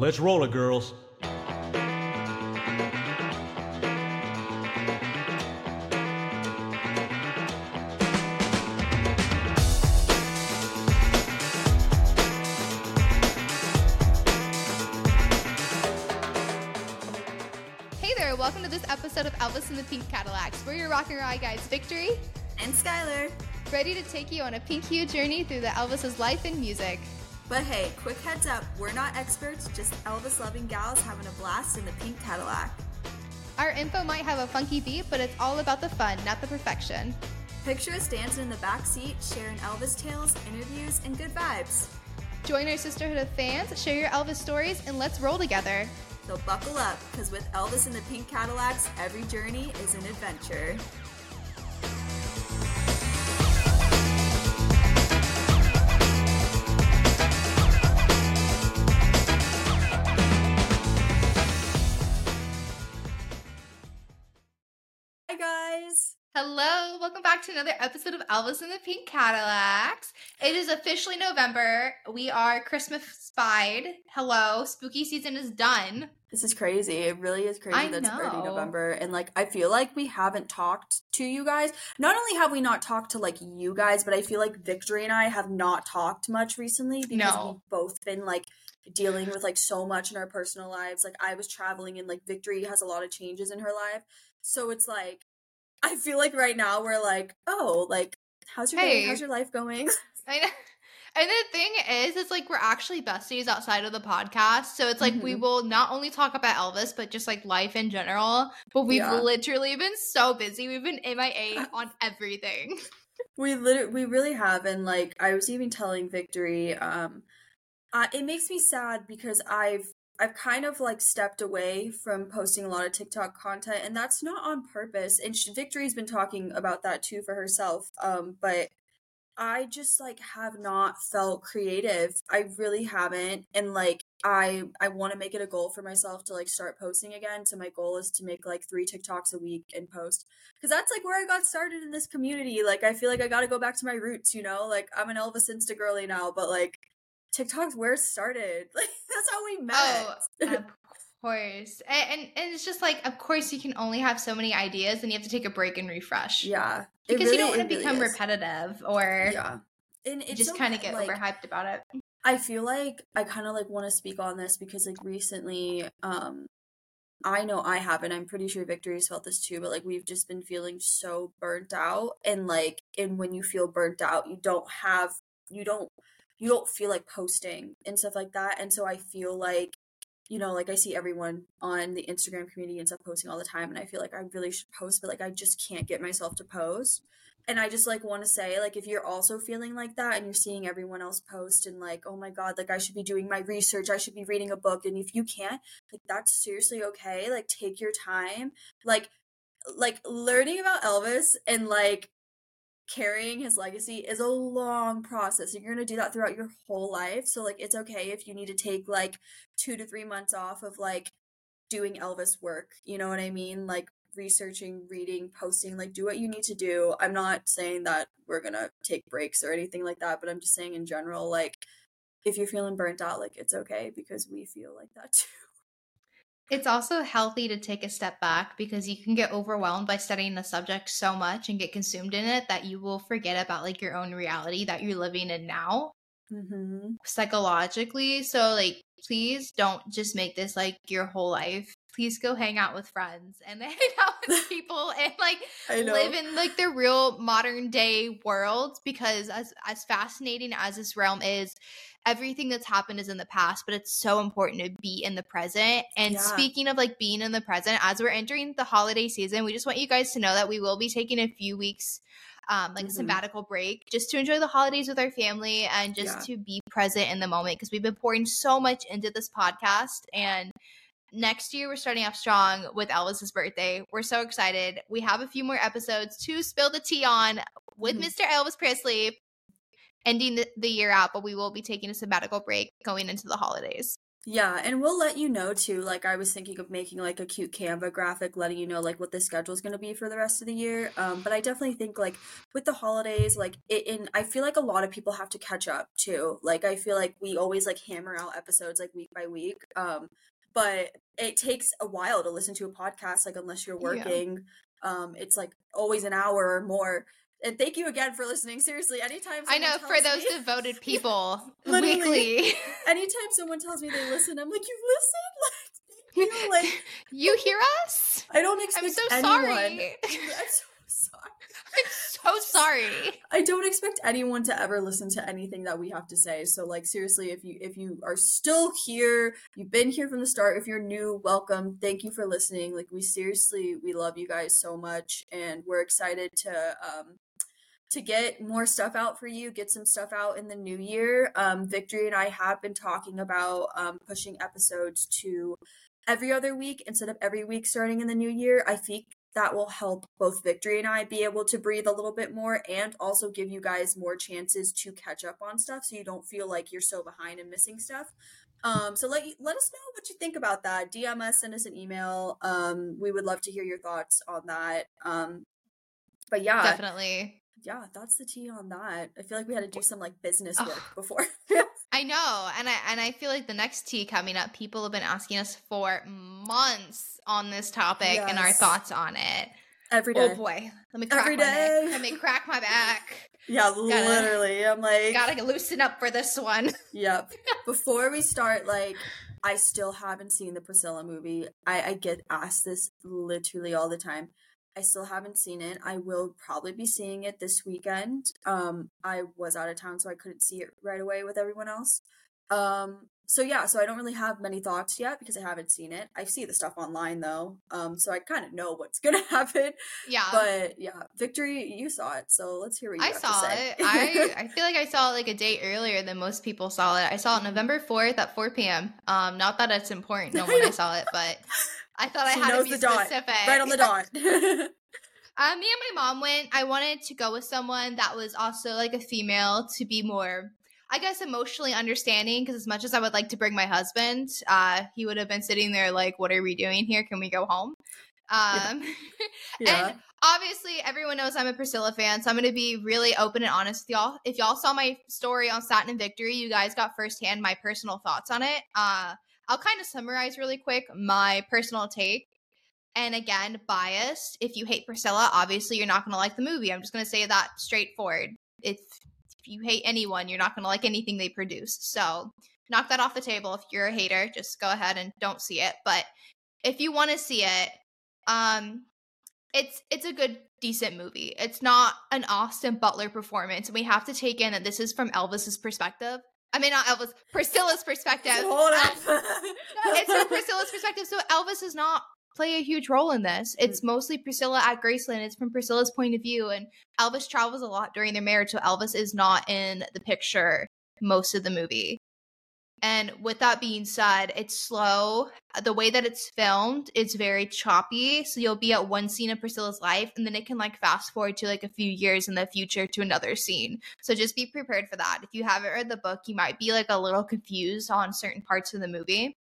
Let's roll it, girls. Hey there, welcome to this episode of Elvis and the Pink Cadillacs. We're your rock and roll guides, Victory, and Skylar. ready to take you on a pink hue journey through the Elvis's life and music. But hey, quick heads up, we're not experts, just Elvis loving gals having a blast in the pink Cadillac. Our info might have a funky beat, but it's all about the fun, not the perfection. Picture us dancing in the back seat, sharing Elvis tales, interviews, and good vibes. Join our sisterhood of fans, share your Elvis stories, and let's roll together. So buckle up, because with Elvis in the pink Cadillacs, every journey is an adventure. Welcome back to another episode of Elvis and the Pink Cadillacs. It is officially November. We are Christmas spied. Hello, spooky season is done. This is crazy. It really is crazy I that it's already. November. And like I feel like we haven't talked to you guys. Not only have we not talked to like you guys, but I feel like Victory and I have not talked much recently because No. we've both been like dealing with like so much in our personal lives. Like I was traveling and like Victory has a lot of changes in her life. So it's like I feel like right now we're like, oh, like how's your day? How's your life going? I know. And the thing is, it's like we're actually besties outside of the podcast. So it's like we Mhm. will not only talk about Elvis, but just like life in general. But we've Yeah. literally been so busy. We've been MIA on everything. We literally, we really have, and like I was even telling Victory, um, uh, it makes me sad because I've I've kind of like stepped away from posting a lot of TikTok content, and that's not on purpose. And sh- Victory's been talking about that too for herself. Um, but I just like have not felt creative. I really haven't, and like I I want to make it a goal for myself to like start posting again. So my goal is to make like three TikToks a week and post because that's like where I got started in this community. Like I feel like I got to go back to my roots, you know. Like I'm an Elvis Insta girly now, but like TikTok's where it started. Like that's how we met. Oh, of course. And, and and it's just like, of course, you can only have so many ideas, and you have to take a break and refresh. yeah, it because you don't want to become is. repetitive or Yeah, and you just so kind of get like, overhyped about it. I feel like I kind of like want to speak on this because like recently um I know I have, and I'm pretty sure Victory's felt this too, but like we've just been feeling so burnt out and like and when you feel burnt out, you don't have you don't you don't feel like posting and stuff like that. And so I feel like you know, like I see everyone on the Instagram community and stuff posting all the time and I feel like I really should post, but like I just can't get myself to post and I just like want to say like if you're also feeling like that and you're seeing everyone else post and like oh my god like I should be doing my research I should be reading a book and if you can't like that's seriously okay like take your time like like learning about Elvis and like carrying his legacy is a long process you're going to do that throughout your whole life so like it's okay if you need to take like 2 to 3 months off of like doing Elvis work you know what I mean like researching, reading, posting, like do what you need to do. I'm not saying that we're gonna take breaks or anything like that, but I'm just saying in general, like if you're feeling burnt out, like it's okay because we feel like that too. It's also healthy to take a step back because you can get overwhelmed by studying the subject so much and get consumed in it that you will forget about like your own reality that you're living in now Mm-hmm. psychologically. So like please don't just make this like your whole life. Please go hang out with friends and hang out with people and like live in like the real modern day world because as as fascinating as this realm is everything that's happened is in the past but it's so important to be in the present and Yeah. speaking of like being in the present as we're entering the holiday season we just want you guys to know that we will be taking a few weeks um, like a Mhm. sabbatical break just to enjoy the holidays with our family and just Yeah. to be present in the moment because we've been pouring so much into this podcast and next year we're starting off strong with Elvis's birthday. We're so excited. We have a few more episodes to spill the tea on with Mhm. Mr. Elvis Presley ending the, the year out, but we will be taking a sabbatical break going into the holidays. Yeah, and we'll let you know too. Like I was thinking of making like a cute Canva graphic letting you know like what the schedule is going to be for the rest of the year. Um but I definitely think like with the holidays like it in I feel like a lot of people have to catch up too. Like I feel like we always like hammer out episodes like week by week. Um but it takes a while to listen to a podcast like unless you're working. Yeah. Um it's like always an hour or more and thank you again for listening. Seriously, anytime I know for those me, devoted people, weekly. Anytime someone tells me they listen, I'm like, you listen, like you, like you hear us. I don't expect. I'm so anyone, sorry. I'm so sorry. So sorry. I don't expect anyone to ever listen to anything that we have to say. So like seriously, if you if you are still here, you've been here from the start, if you're new, welcome. Thank you for listening. Like we seriously we love you guys so much and we're excited to um to get more stuff out for you, get some stuff out in the new year. Um, Victory and I have been talking about um, pushing episodes to every other week instead of every week starting in the new year. I think that will help both Victory and I be able to breathe a little bit more and also give you guys more chances to catch up on stuff so you don't feel like you're so behind and missing stuff. Um, so let you, let us know what you think about that. DM us, send us an email. Um, we would love to hear your thoughts on that. Um, but yeah, definitely yeah, that's the tea on that. I feel like we had to do some like business work before. I know, and I and I feel like the next tea coming up, people have been asking us for months on this topic yes. and our thoughts on it. Every oh day. Oh boy, let me crack Every my day. Neck. Let me crack my back. Yeah, gotta, literally. I'm like, gotta loosen up for this one. yep. Before we start, like, I still haven't seen the Priscilla movie. I, I get asked this literally all the time. I still haven't seen it. I will probably be seeing it this weekend. Um, I was out of town, so I couldn't see it right away with everyone else. Um, so yeah, so I don't really have many thoughts yet because I haven't seen it. I see the stuff online though, um, so I kind of know what's gonna happen. Yeah, but yeah, Victory, you saw it, so let's hear what you I saw it. I I feel like I saw it like a day earlier than most people saw it. I saw it November fourth at four p.m. Um, not that it's important, no when I saw it, but I thought she I had to be specific. Dot. Right on the dot. uh, me and my mom went. I wanted to go with someone that was also like a female to be more, I guess, emotionally understanding. Because as much as I would like to bring my husband, uh, he would have been sitting there like, "What are we doing here? Can we go home?" Um, yeah. and obviously everyone knows I'm a Priscilla fan, so I'm going to be really open and honest with y'all. If y'all saw my story on Satin and Victory, you guys got firsthand my personal thoughts on it. Uh, I'll kind of summarize really quick my personal take. And again, biased. If you hate Priscilla, obviously you're not going to like the movie. I'm just going to say that straightforward. If, if you hate anyone, you're not going to like anything they produce. So knock that off the table. If you're a hater, just go ahead and don't see it. But if you want to see it, um, it's it's a good decent movie. It's not an Austin Butler performance. And we have to take in that this is from Elvis's perspective. I mean, not Elvis, Priscilla's perspective. Hold up. it's from Priscilla's perspective. So Elvis does not play a huge role in this. Mm. It's mostly Priscilla at Graceland. It's from Priscilla's point of view. And Elvis travels a lot during their marriage. So Elvis is not in the picture most of the movie. And with that being said, it's slow. Uh, the way that it's filmed, it's very choppy. So you'll be at one scene of Priscilla's life, and then it can like fast forward to like a few years in the future to another scene. So just be prepared for that. If you haven't read the book, you might be like a little confused on certain parts of the movie.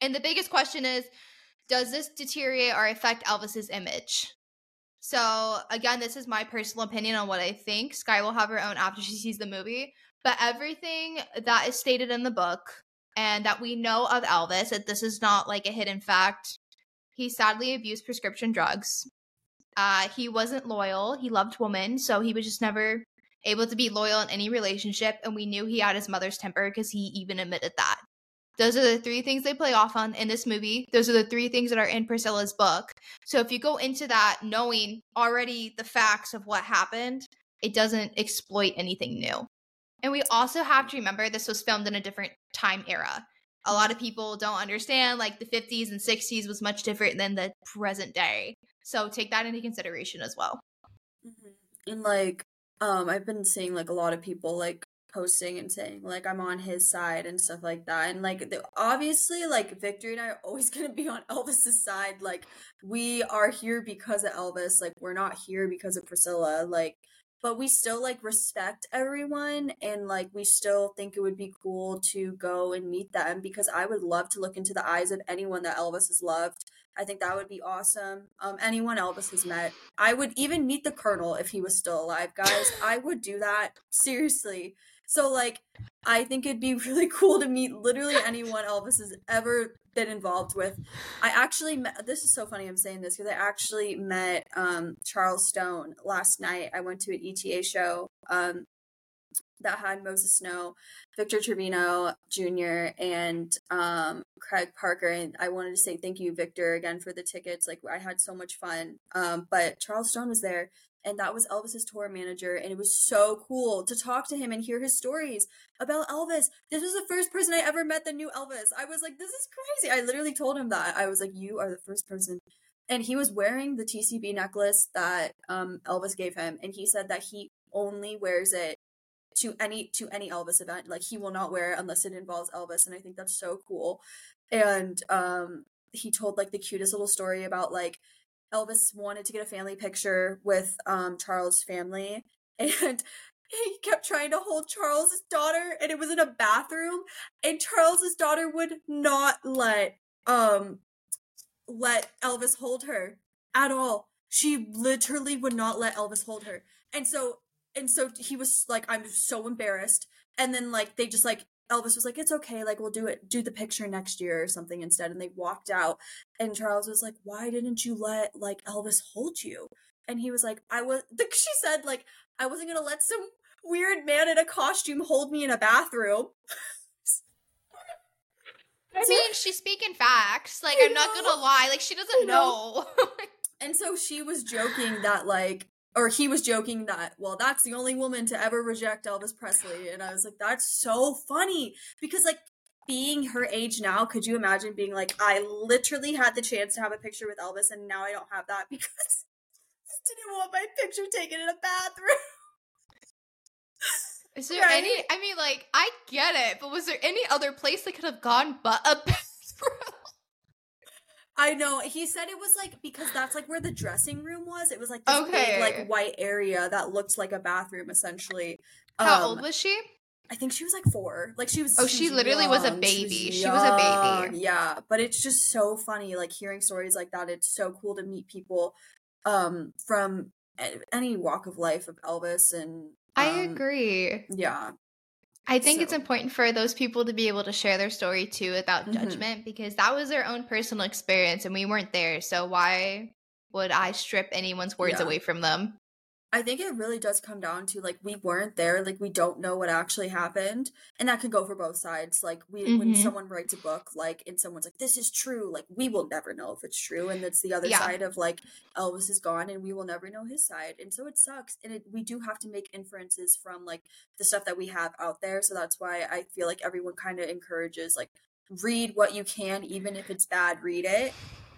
And the biggest question is does this deteriorate or affect Elvis's image? So again, this is my personal opinion on what I think. Sky will have her own after she sees the movie. But everything that is stated in the book and that we know of Elvis, that this is not like a hidden fact, he sadly abused prescription drugs. Uh, he wasn't loyal. He loved women, so he was just never able to be loyal in any relationship. And we knew he had his mother's temper because he even admitted that. Those are the three things they play off on in this movie. Those are the three things that are in Priscilla's book. So if you go into that knowing already the facts of what happened, it doesn't exploit anything new. And we also have to remember this was filmed in a different time era. A lot of people don't understand like the 50s and 60s was much different than the present day. So take that into consideration as well. Mm-hmm. And like um I've been seeing like a lot of people like posting and saying like I'm on his side and stuff like that. And like the, obviously like Victory and I are always going to be on Elvis's side. Like we are here because of Elvis. Like we're not here because of Priscilla. Like but we still like respect everyone and like we still think it would be cool to go and meet them because I would love to look into the eyes of anyone that Elvis has loved. I think that would be awesome. Um, anyone Elvis has met, I would even meet the Colonel if he was still alive, guys. I would do that seriously. So like, I think it'd be really cool to meet literally anyone Elvis has ever been involved with. I actually met, this is so funny I'm saying this because I actually met um, Charles Stone last night. I went to an ETA show um, that had Moses Snow, Victor Trevino Jr., and um, Craig Parker. And I wanted to say thank you, Victor, again for the tickets. Like I had so much fun. Um, but Charles Stone was there, and that was Elvis's tour manager, and it was so cool to talk to him and hear his stories about Elvis. This was the first person I ever met that knew Elvis. I was like, this is crazy. I literally told him that. I was like, you are the first person. And he was wearing the TCB necklace that um, Elvis gave him, and he said that he only wears it to any to any Elvis event. Like he will not wear it unless it involves Elvis, and I think that's so cool. And um, he told like the cutest little story about like Elvis wanted to get a family picture with um, Charles' family, and he kept trying to hold Charles's daughter, and it was in a bathroom, and Charles's daughter would not let um let Elvis hold her at all. She literally would not let Elvis hold her, and so and so he was like, I'm so embarrassed, and then like they just like Elvis was like, "It's okay, like we'll do it, do the picture next year or something instead." And they walked out, and Charles was like, "Why didn't you let like Elvis hold you?" And he was like, "I was." She said, "Like I wasn't gonna let some weird man in a costume hold me in a bathroom." I mean, she's speaking facts. Like, I'm not gonna lie. Like, she doesn't know. know. and so she was joking that like or he was joking that, well, that's the only woman to ever reject Elvis Presley. And I was like, that's so funny. Because, like, being her age now, could you imagine being like, I literally had the chance to have a picture with Elvis and now I don't have that because I didn't want my picture taken in a bathroom. Is there right? any? I mean, like, I get it, but was there any other place they could have gone but a bathroom? I know. He said it was like because that's like where the dressing room was. It was like this okay. big, like white area that looked like a bathroom essentially. How um, old was she? I think she was like four. Like she was. Oh, she, she literally young. was a baby. She was, she was, a baby. Yeah, but it's just so funny, like hearing stories like that. It's so cool to meet people um from any walk of life of Elvis and. Um, I agree. Yeah, I think so. it's important for those people to be able to share their story too without mm-hmm. judgment because that was their own personal experience and we weren't there. So why would I strip anyone's words yeah. away from them? I think it really does come down to like we weren't there, like we don't know what actually happened, and that can go for both sides. Like we, mm-hmm. when someone writes a book, like and someone's like, "This is true," like we will never know if it's true, and it's the other yeah. side of like Elvis is gone, and we will never know his side, and so it sucks, and it, we do have to make inferences from like the stuff that we have out there. So that's why I feel like everyone kind of encourages like read what you can, even if it's bad, read it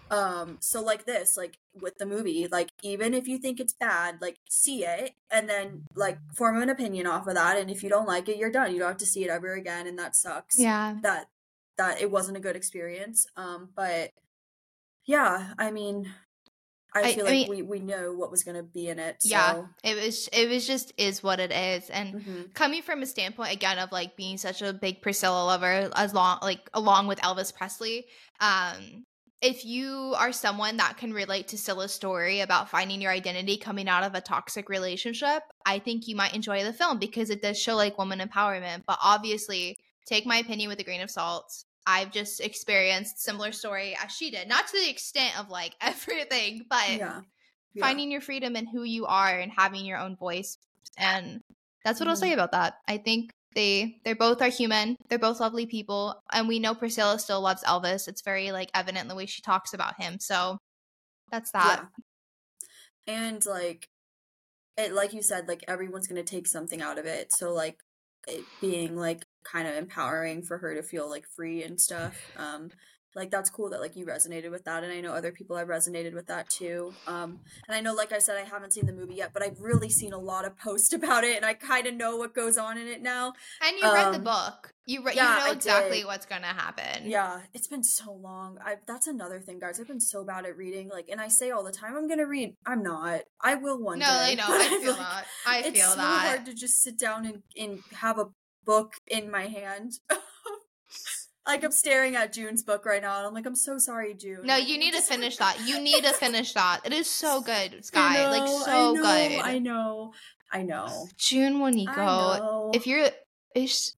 um so like this like with the movie like even if you think it's bad like see it and then like form an opinion off of that and if you don't like it you're done you don't have to see it ever again and that sucks yeah that that it wasn't a good experience um but yeah i mean I feel I, like mean, we, we know what was going to be in it. So. Yeah, it was it was just is what it is. And mm-hmm. coming from a standpoint again of like being such a big Priscilla lover, as long like along with Elvis Presley, um, if you are someone that can relate to Scylla's story about finding your identity coming out of a toxic relationship, I think you might enjoy the film because it does show like woman empowerment. But obviously, take my opinion with a grain of salt. I've just experienced similar story as she did, not to the extent of like everything, but yeah. Yeah. finding your freedom and who you are and having your own voice. And that's what mm-hmm. I'll say about that. I think they they both are human. They're both lovely people, and we know Priscilla still loves Elvis. It's very like evident in the way she talks about him. So that's that. Yeah. And like it like you said like everyone's to take something out of it. So like it being like kind of empowering for her to feel like free and stuff. Um like that's cool that like you resonated with that and i know other people have resonated with that too um and i know like i said i haven't seen the movie yet but i've really seen a lot of posts about it and i kind of know what goes on in it now And you read the Um, book. You re- yeah, you know exactly what's gonna happen. yeah it's been so long i that's another thing guys i've been so bad at reading like and i say all the time i'm gonna read i'm not i will one No, day I know. I feel like that. I it's feel so that. hard to just sit down and, and have a book in my hand like i'm staring at june's book right now and i'm like i'm so sorry june No, you need to finish that. You need to finish that. It is so good, Sky. like so I know, good. I know. I know. June know. If you're is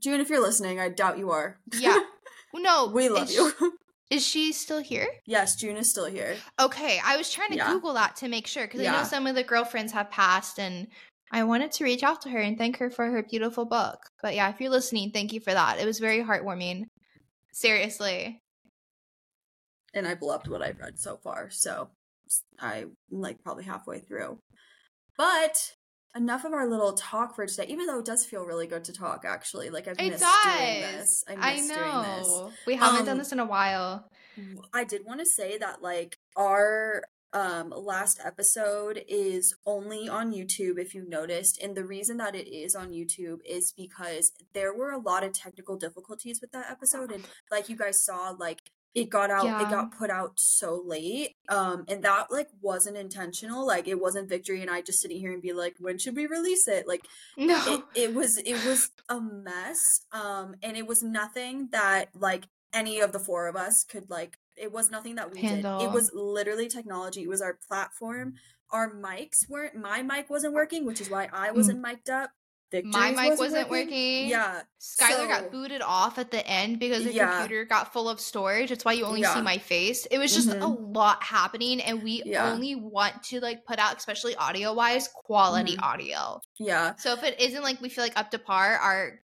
June, if you're listening, I doubt you are. Yeah. no, we love you. Is she still here? yes, June is still here. Okay, I was trying to Yeah. Google that to make sure because I know some of the girlfriends have passed, and I wanted to reach out to her and thank her for her beautiful book. But yeah, if you're listening, thank you for that. It was very heartwarming. Seriously. And I've loved what I've read so far, so I'm like probably halfway through. But enough of our little talk for today, even though it does feel really good to talk actually. Like I've It missed does. doing this. I I miss doing this. know. We haven't done Um, this in a while. I did want to say that like our um last episode is only on YouTube if you noticed and the reason that it is on YouTube is because there were a lot of technical difficulties with that episode and like you guys saw like it got out Yeah. it got put out so late um and that like wasn't intentional like it wasn't victory and I just sitting here and be like when should we release it like No. it, it was it was a mess um and it was nothing that like any of the four of us could like it was nothing that we did it was literally technology it was our platform our mics weren't my mic wasn't working which is why i wasn't mic'd up Victory's Mm. My mic wasn't working. yeah Skylar So- got booted off at the end because the Yeah. computer got full of storage. That's why you only see my face. It was just a Mhm. lot happening, and we Yeah. only want to like put out, especially audio wise, quality Mhm. audio. yeah So if it isn't like we feel like up to par, our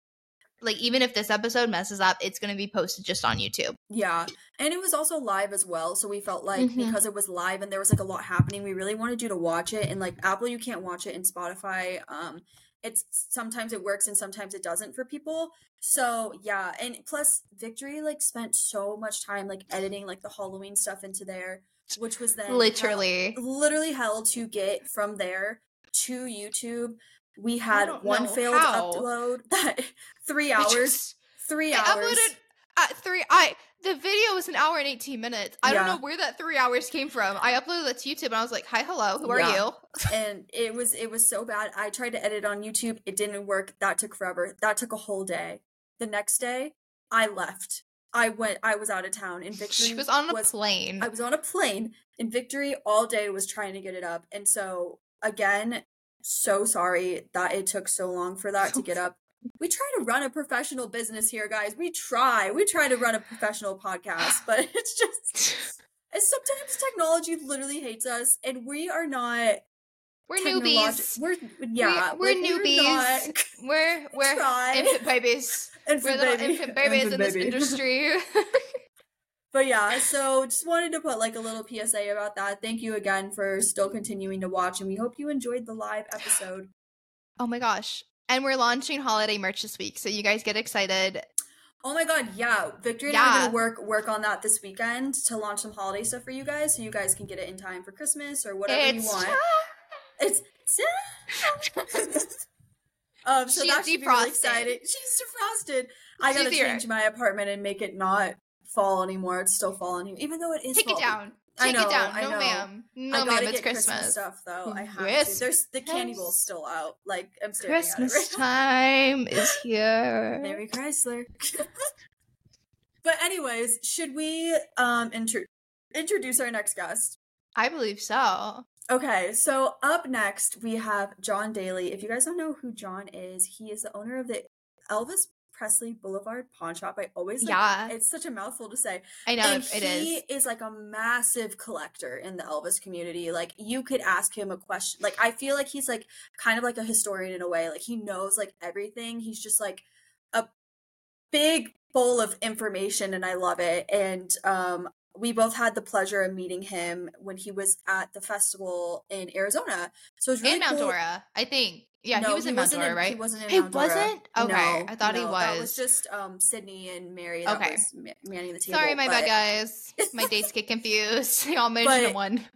like even if this episode messes up, it's gonna be posted just on YouTube. Yeah. And it was also live as well. So we felt like Mhm. because it was live and there was like a lot happening, we really wanted you to watch it. And like Apple, you can't watch it in Spotify. Um, it's sometimes it works and sometimes it doesn't for people. So yeah. And plus Victory like spent so much time like editing like the Halloween stuff into there, which was then Literally. literally hell to get from there to YouTube. We had one failed how. upload that three hours. just- Three I hours. uploaded at three. I the video was an hour and eighteen minutes. I don't know where that three hours came from. I uploaded it to YouTube and I was like, "Hi, hello, who are Yeah. you?" and it was it was so bad. I tried to edit on YouTube. It didn't work. That took forever. That took a whole day. The next day, I left. I went. I was out of town. And Victory She was on a plane. I was on a plane. And Victory all day was trying to get it up. And so again, so sorry that it took so long for that to get up. We try to run a professional business here, guys. We try. We try to run a professional podcast, but it's just and sometimes technology literally hates us, and we are not we're newbies. We're yeah, we're like, newbies. not- We're we're try. infant babies. infant we're little baby. infant babies in this industry. But yeah, so just wanted to put like a little PSA about that. Thank you again for still continuing to watch, and we hope you enjoyed the live episode. oh my gosh! And we're launching holiday merch this week, so you guys get excited. Oh my god, yeah, Victory and I are gonna work work on that this weekend to launch some holiday stuff for you guys, so you guys can get it in time for Christmas or whatever you It's want. It's um, so She's that should be really defrosted. exciting. She's defrosted. I She's gotta here. change my apartment and make it not fall anymore. It's still fall here, even though it is. Take it fall. down. I Take know, it down. No, ma'am. No, I ma'am. It's get Christmas. Christmas. stuff though. I have Christmas. to. There's the candy bowl's still out. Like I'm staring Christmas it right time is here. Mary Chrysler. but anyways, should we um intro- introduce our next guest? I believe so. Okay, so up next we have Jon Daly. If you guys don't know who Jon is, he is the owner of the Elvis Presley Boulevard Pawn Shop. I always like, Yeah. it's such a mouthful to say. I know and it he is. is like a massive collector in the Elvis community. Like you could ask him a question. Like I feel like he's like kind of like a historian in a way. Like he knows like everything. He's just like a big bowl of information and I love it. And um we both had the pleasure of meeting him when he was at the festival in Arizona. So it was really in Mount cool. Dora, I think. Yeah, No, he was in Mount wasn't Dora, right? He wasn't in He Mount Dora. wasn't? Okay, No, I thought he was. That was was. just um, Sydney and Mary. That Okay. was ma- manning the table. Sorry, my bad, guys. My dates get confused. Y'all mentioned But- one.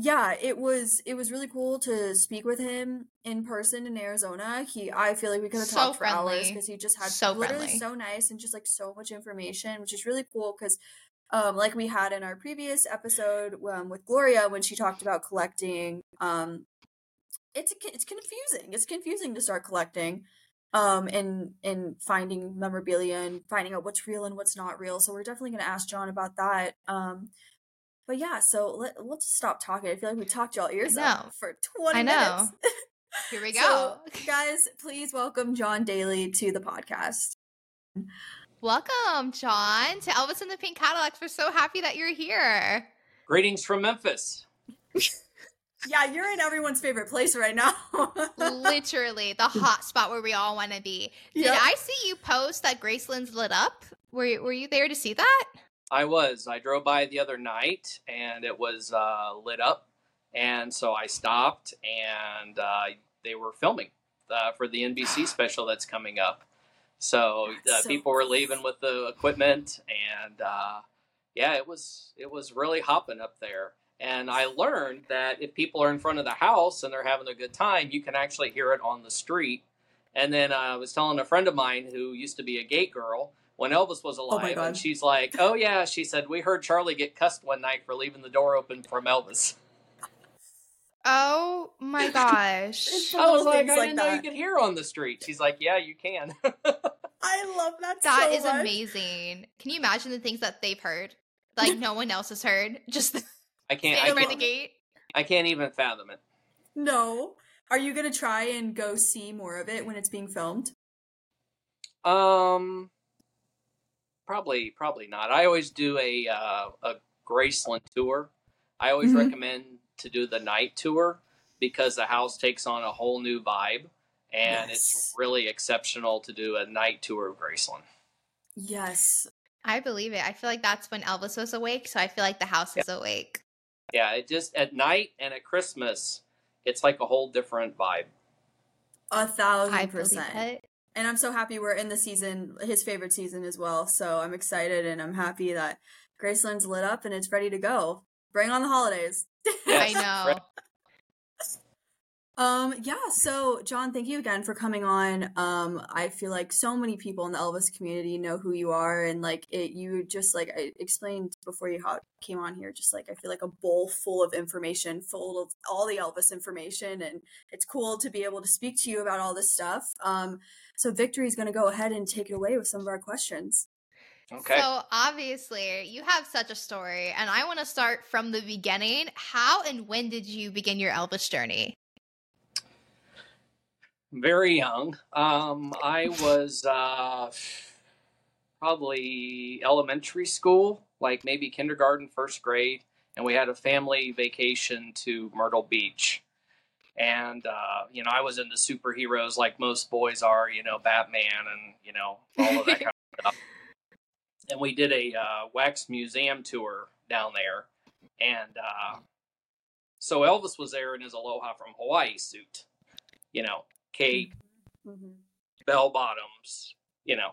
yeah it was it was really cool to speak with him in person in arizona he i feel like we could have So talked for hours because he just had So literally friendly. so nice and just like so much information which is really cool because um like we had in our previous episode um, with gloria when she talked about collecting um it's it's confusing it's confusing to start collecting um and and finding memorabilia and finding out what's real and what's not real so we're definitely going to ask john about that um but yeah, so let, let's stop talking. I feel like we talked y'all ears know. up for 20 I know. minutes. Here we So, go. guys, please welcome Jon Daly to the podcast. Welcome, Jon, to Elvis and the Pink Cadillacs. We're so happy that you're here. Greetings from Memphis. Yeah, you're in everyone's favorite place right now. Literally the hot spot where we all want to be. Did Yep. I see you post that Graceland's lit up? Were you, were you there to see that? I was. I drove by the other night and it was uh, lit up. And so I stopped and uh, they were filming uh, for the NBC special that's coming up. So, uh, so people were leaving with the equipment and uh, yeah, it was it was really hopping up there. And I learned that if people are in front of the house and they're having a good time, you can actually hear it on the street. And then uh, I was telling a friend of mine who used to be a gate girl when Elvis was Oh alive, God. and she's like, "Oh yeah," she said, "We heard Charlie get cussed one night for leaving the door open from Elvis." Oh my gosh. It's I was Little like, "I like didn't know you could hear on the street." She's like, "Yeah, you can." I love that That so is much. amazing. Can you imagine the things that they've heard? Like no one else has heard. Just I can't. I standing by can't, the gate. I can't even fathom it. No. Are you going to try and go see more of it when it's being filmed? Um, probably, probably not. I always do a uh, a Graceland tour. I always Mhm. recommend to do the night tour because the house takes on a whole new vibe, and Yes. it's really exceptional to do a night tour of Graceland. Yes. I believe it. I feel like that's when Elvis was awake, so I feel like the house is awake. Yeah, it just at night and at Christmas, it's like a whole different vibe. A thousand percent. And I'm so happy we're in the season, his favorite season as well. So I'm excited and I'm happy that Graceland's lit up and it's ready to go. Bring on the holidays. I know. Right. Um, yeah, so Jon, thank you again for coming on. Um, I feel like so many people in the Elvis community know who you are and like it you just like I explained before you came on here, just like I feel like a bowl full of information, full of all the Elvis information, and it's cool to be able to speak to you about all this stuff. Um, so Victory's gonna go ahead and take it away with some of our questions. Okay. So obviously, you have such a story, and I want to start from the beginning. How and when did you begin your Elvis journey? Very young. Um, I was uh, probably elementary school, like maybe kindergarten, first grade, and we had a family vacation to Myrtle Beach. And uh, you know, I was into superheroes like most boys are, you know, Batman and you know all of that kind of stuff. And we did a uh, wax museum tour down there, and uh, so Elvis was there in his Aloha from Hawaii suit, you know, cape, Mm-hmm. bell bottoms. You know,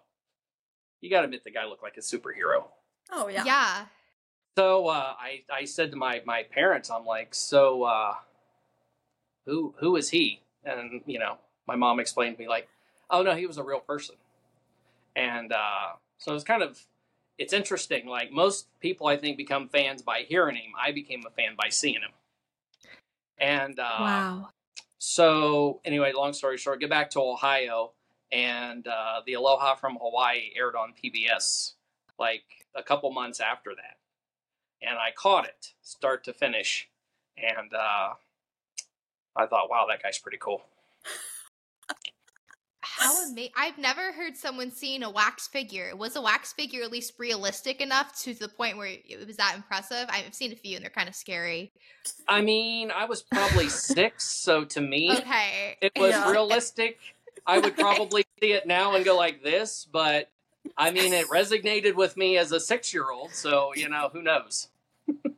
you got to admit the guy looked like a superhero. Oh yeah. yeah. So uh, I I said to my my parents, I'm like, so uh, who who is he? And you know, my mom explained to me like, oh no, he was a real person. And uh, so it's kind of it's interesting. Like most people, I think become fans by hearing him. I became a fan by seeing him. And uh, wow. So anyway, long story short, get back to Ohio, and uh, the Aloha from Hawaii aired on PBS like a couple months after that, and I caught it start to finish, and uh, I thought, wow, that guy's pretty cool. How amazing! I've never heard someone seeing a wax figure. Was a wax figure at least realistic enough to the point where it was that impressive? I've seen a few and they're kind of scary. I mean, I was probably six, so to me, Okay. it was Yeah. realistic. I would probably see it now and go like this, but I mean, it resonated with me as a six-year-old, so you know, who knows?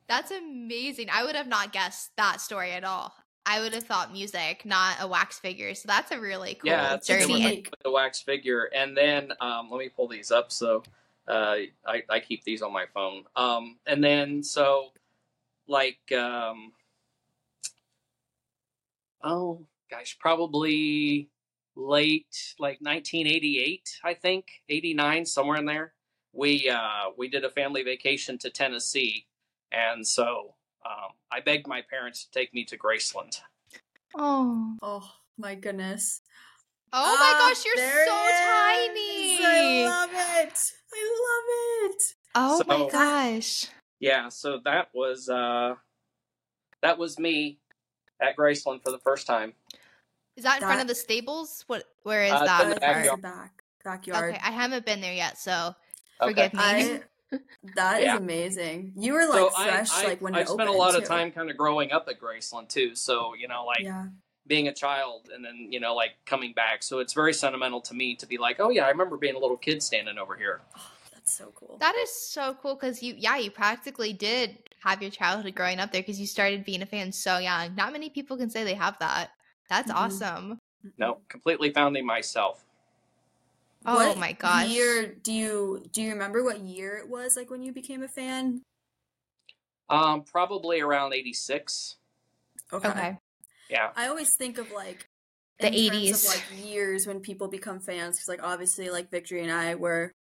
That's amazing. I would have not guessed that story at all. I would have thought music, not a wax figure. So that's a really cool yeah, It's journey. unique. with the wax figure, and then um, let me pull these up. So uh, I, I keep these on my phone. Um, and then so like um, oh gosh, probably late like 1988, I think 89, somewhere in there. We uh, we did a family vacation to Tennessee, and so um, I begged my parents to take me to Graceland. Oh. Oh my goodness. Oh my Ah, gosh, you're so tiny. I love it. I love it. oh my gosh. Yeah, so that was uh, that was me at Graceland for the first time. Is that in front of the stables? What where is Uh, that in the Uh, part? towards the back backyard. Okay, I haven't been there yet, so Okay. forgive me. I that is Yeah. amazing. You were like so fresh, I, I, like when I it spent a opened, lot of time kind of growing up at Graceland too. So you know, like Yeah. being a child and then you know like coming back. So it's very sentimental to me to be like, oh yeah, I remember being a little kid standing over here. Oh, that's so cool. that is so cool because you, yeah, you practically did have your childhood growing up there because you started being a fan so young. Not many people can say they have that. That's Mhm. awesome. No, completely founding myself. Oh What my gosh. Year do you do you remember what year it was like when you became a fan? Um, probably around eighty six. Okay. Yeah. I always think of like The in terms 80s. of like years when people become fans because like obviously like Victory and I were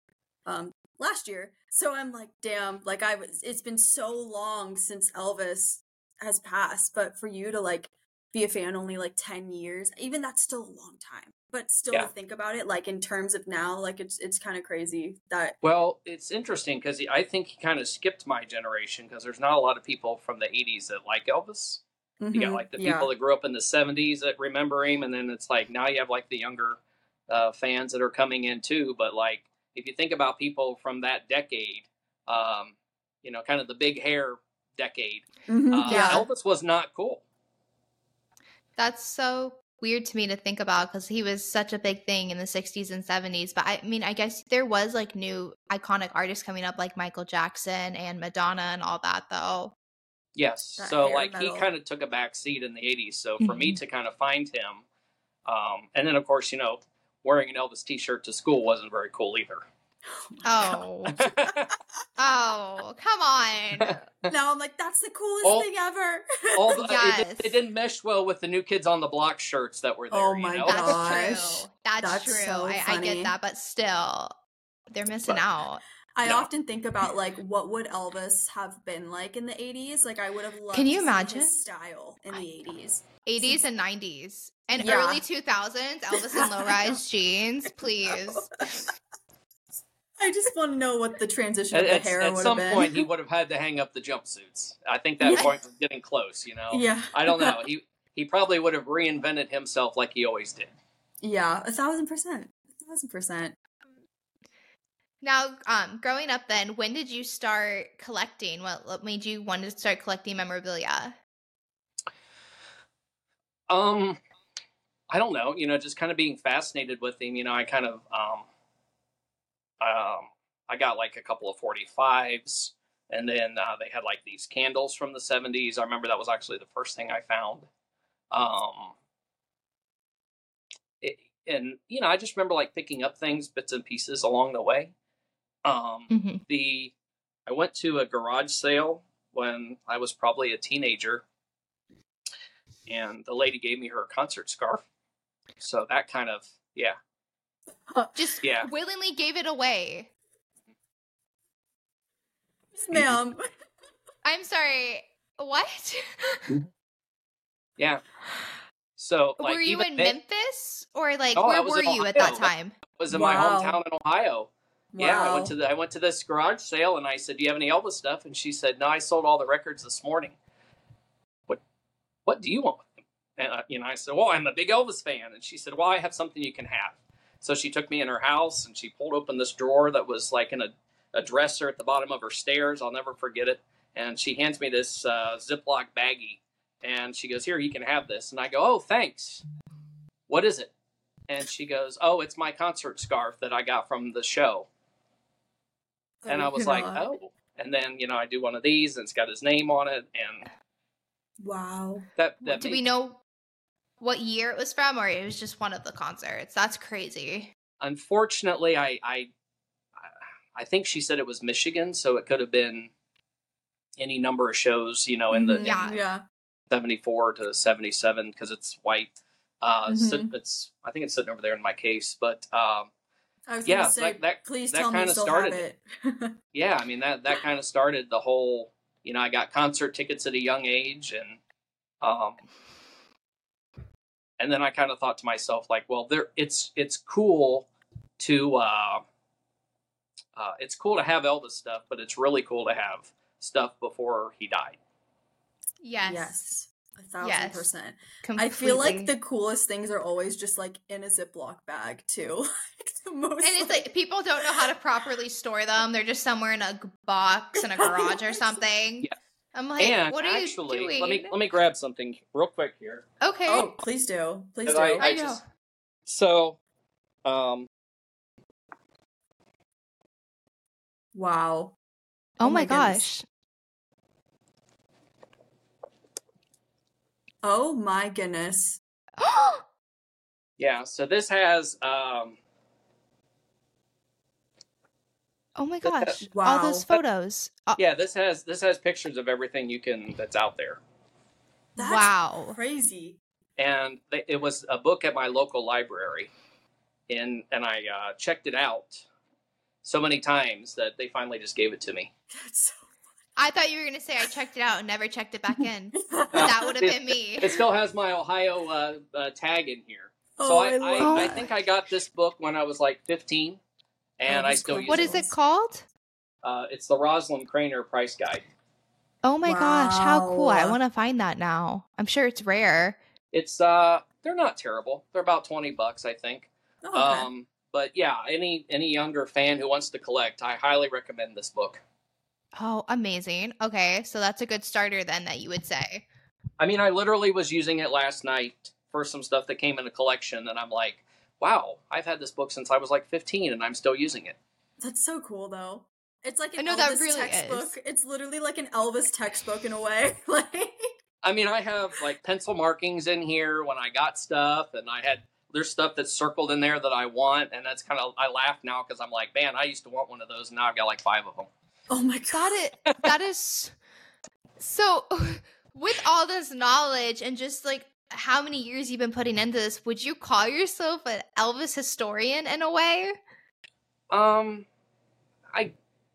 um last year, so I'm like damn, like I was. It's been so long since Elvis has passed, but for you to like be a fan only like ten years, even that's still a long time. But still Yeah. to think about it, like in terms of now, like it's it's kind of crazy that Well, it's interesting because I think he kind of skipped my generation because there's not a lot of people from the '80s that like Elvis. You got Mhm, like the yeah. people that grew up in the 70s that remember him, and then it's like now you have like the younger uh, fans that are coming in too. But like if you think about people from that decade, um, you know, kind of the big hair decade, Mhm, uh, yeah. Elvis was not cool. That's so weird to me to think about because he was such a big thing in the 60s and 70s. But I mean, I guess there was like new iconic artists coming up like Michael Jackson and Madonna and all that, though. Yes. That so hair like he kind of took a back seat in the 80s. So for me Mhm. to kind of find him, um, and then of course you know wearing an Elvis T-shirt to school wasn't very cool either. Oh, oh, come on. now I'm like, that's the coolest All- thing ever. All the, it, Yes. it didn't mesh well with the new kids on the block shirts that were oh there. Oh you my know? That's true. That's, That's true. so I, I get that, but still, they're missing But- out. I No. often think about like what would Elvis have been like in the 80s? Like I would have loved Can you to see imagine? his style in the 80s. 80s and 90s and Yeah. early 2000s, Elvis in low rise jeans, please. I just want to know what the transition At, of the at- hair at would some have been. point, he would have had to hang up the jumpsuits. I think that Yeah. point was getting close. You know, yeah. I don't know. He he probably would have reinvented himself like he always did. Yeah, a thousand percent. A thousand percent. Now, um, growing up, then, when did you start collecting? What, what made you want to start collecting memorabilia? Um, I don't know. You know, just kind of being fascinated with him. You know, I kind of um, um, I got like a couple of forty fives, and then uh, they had like these candles from the seventies. I remember that was actually the first thing I found. Um, it, and you know, I just remember like picking up things, bits and pieces along the way. Um, Mm-hmm. the I went to a garage sale when I was probably a teenager, and the lady gave me her concert scarf. So that kind of yeah, Just Yeah. willingly gave it away. Ma'am. I'm sorry. What? yeah. So like were you even in then, Memphis or like Oh, where were you at that time? I was in my hometown in Ohio. Yeah, I went to the I went to this garage sale and I said, "Do you have any Elvis stuff?" And she said, "No, I sold all the records this morning." What What do you want? And uh, you know, I said, "Well, I'm a big Elvis fan." And she said, "Well, I have something you can have." So she took me in her house and she pulled open this drawer that was like in a, a dresser at the bottom of her stairs. I'll never forget it. And she hands me this uh, Ziploc baggie and she goes, "Here, you can have this." And I go, "Oh, thanks." What is it? And she goes, "Oh, it's my concert scarf that I got from the show." and I was like, God. oh. and then you know I do one of these and it's got his name on it, and Wow. that that Do we made- know what year it was from, or it was just one of the concerts? That's crazy. unfortunately I I I think she said it was Michigan, so it could have been any number of shows, you know, in the Mhm. Yeah. Yeah. 74 to 77 because it's white. Uh, sit- Mhm. it's I think it's sitting over there in my case, but um, I was Yeah, gonna say, that- that- please that tell me kinda started it. yeah, I mean that that kind of started the whole. You know, I got concert tickets at a young age, and um, and then I kind of thought to myself, like, well, there, it's it's cool to uh, uh, it's cool to have Elvis stuff, but it's really cool to have stuff before he died. Yes. yes. A thousand Yes. percent. Completely. I feel like the coolest things are always just like in a Ziploc bag too. like most And it's like people don't know how to properly store them. They're just somewhere in a box in a garage or something. Yeah. I'm like, and what are actually, you doing? let me let me grab something real quick here. Okay. Oh, please do. Please do. I- I, I know. just- So, um, wow. oh, oh my my gosh. Oh my goodness. yeah. So this has um, oh my That- gosh. All those photos. Uh, yeah, this has this has pictures of everything you can that's out there. That's wow. crazy. and they, it was a book at my local library, and and I uh, checked it out so many times that they finally just gave it to me. That's so. I thought you were gonna say I checked it out and never checked it back in. so that would have been me. It still has my Ohio uh, uh, tag in here, so Oh, I, I, love I think I got this book when I was like 15, and Oh, I still cool. use What it. is it called? Uh, it's the Rosalind Cranor Price Guide. Oh my gosh, how cool. I want to find that now. I'm sure it's rare. It's uh, they're not terrible. They're about 20 bucks, I think. Oh, okay. Um, but yeah, any any younger fan who wants to collect, I highly recommend this book. Oh, amazing. Okay, so that's a good starter then that you would say. I mean, I literally was using it last night for some stuff that came in a collection, and I'm like, wow, I've had this book since I was like 15, and I'm still using it. That's so cool though. It's like an I know Elvis that really textbook. is. It's literally like an Elvis textbook in a way. like I mean, I have like pencil markings in here when I got stuff, and I had there's stuff that's circled in there that I want, and that's kind of I laugh now because I'm like, man, I used to want one of those, and now I've got like five of them. Oh my Got god. it. That is so. With all this knowledge and just like how many years you've been putting into this, would you call yourself an Elvis historian in a way? Um, I,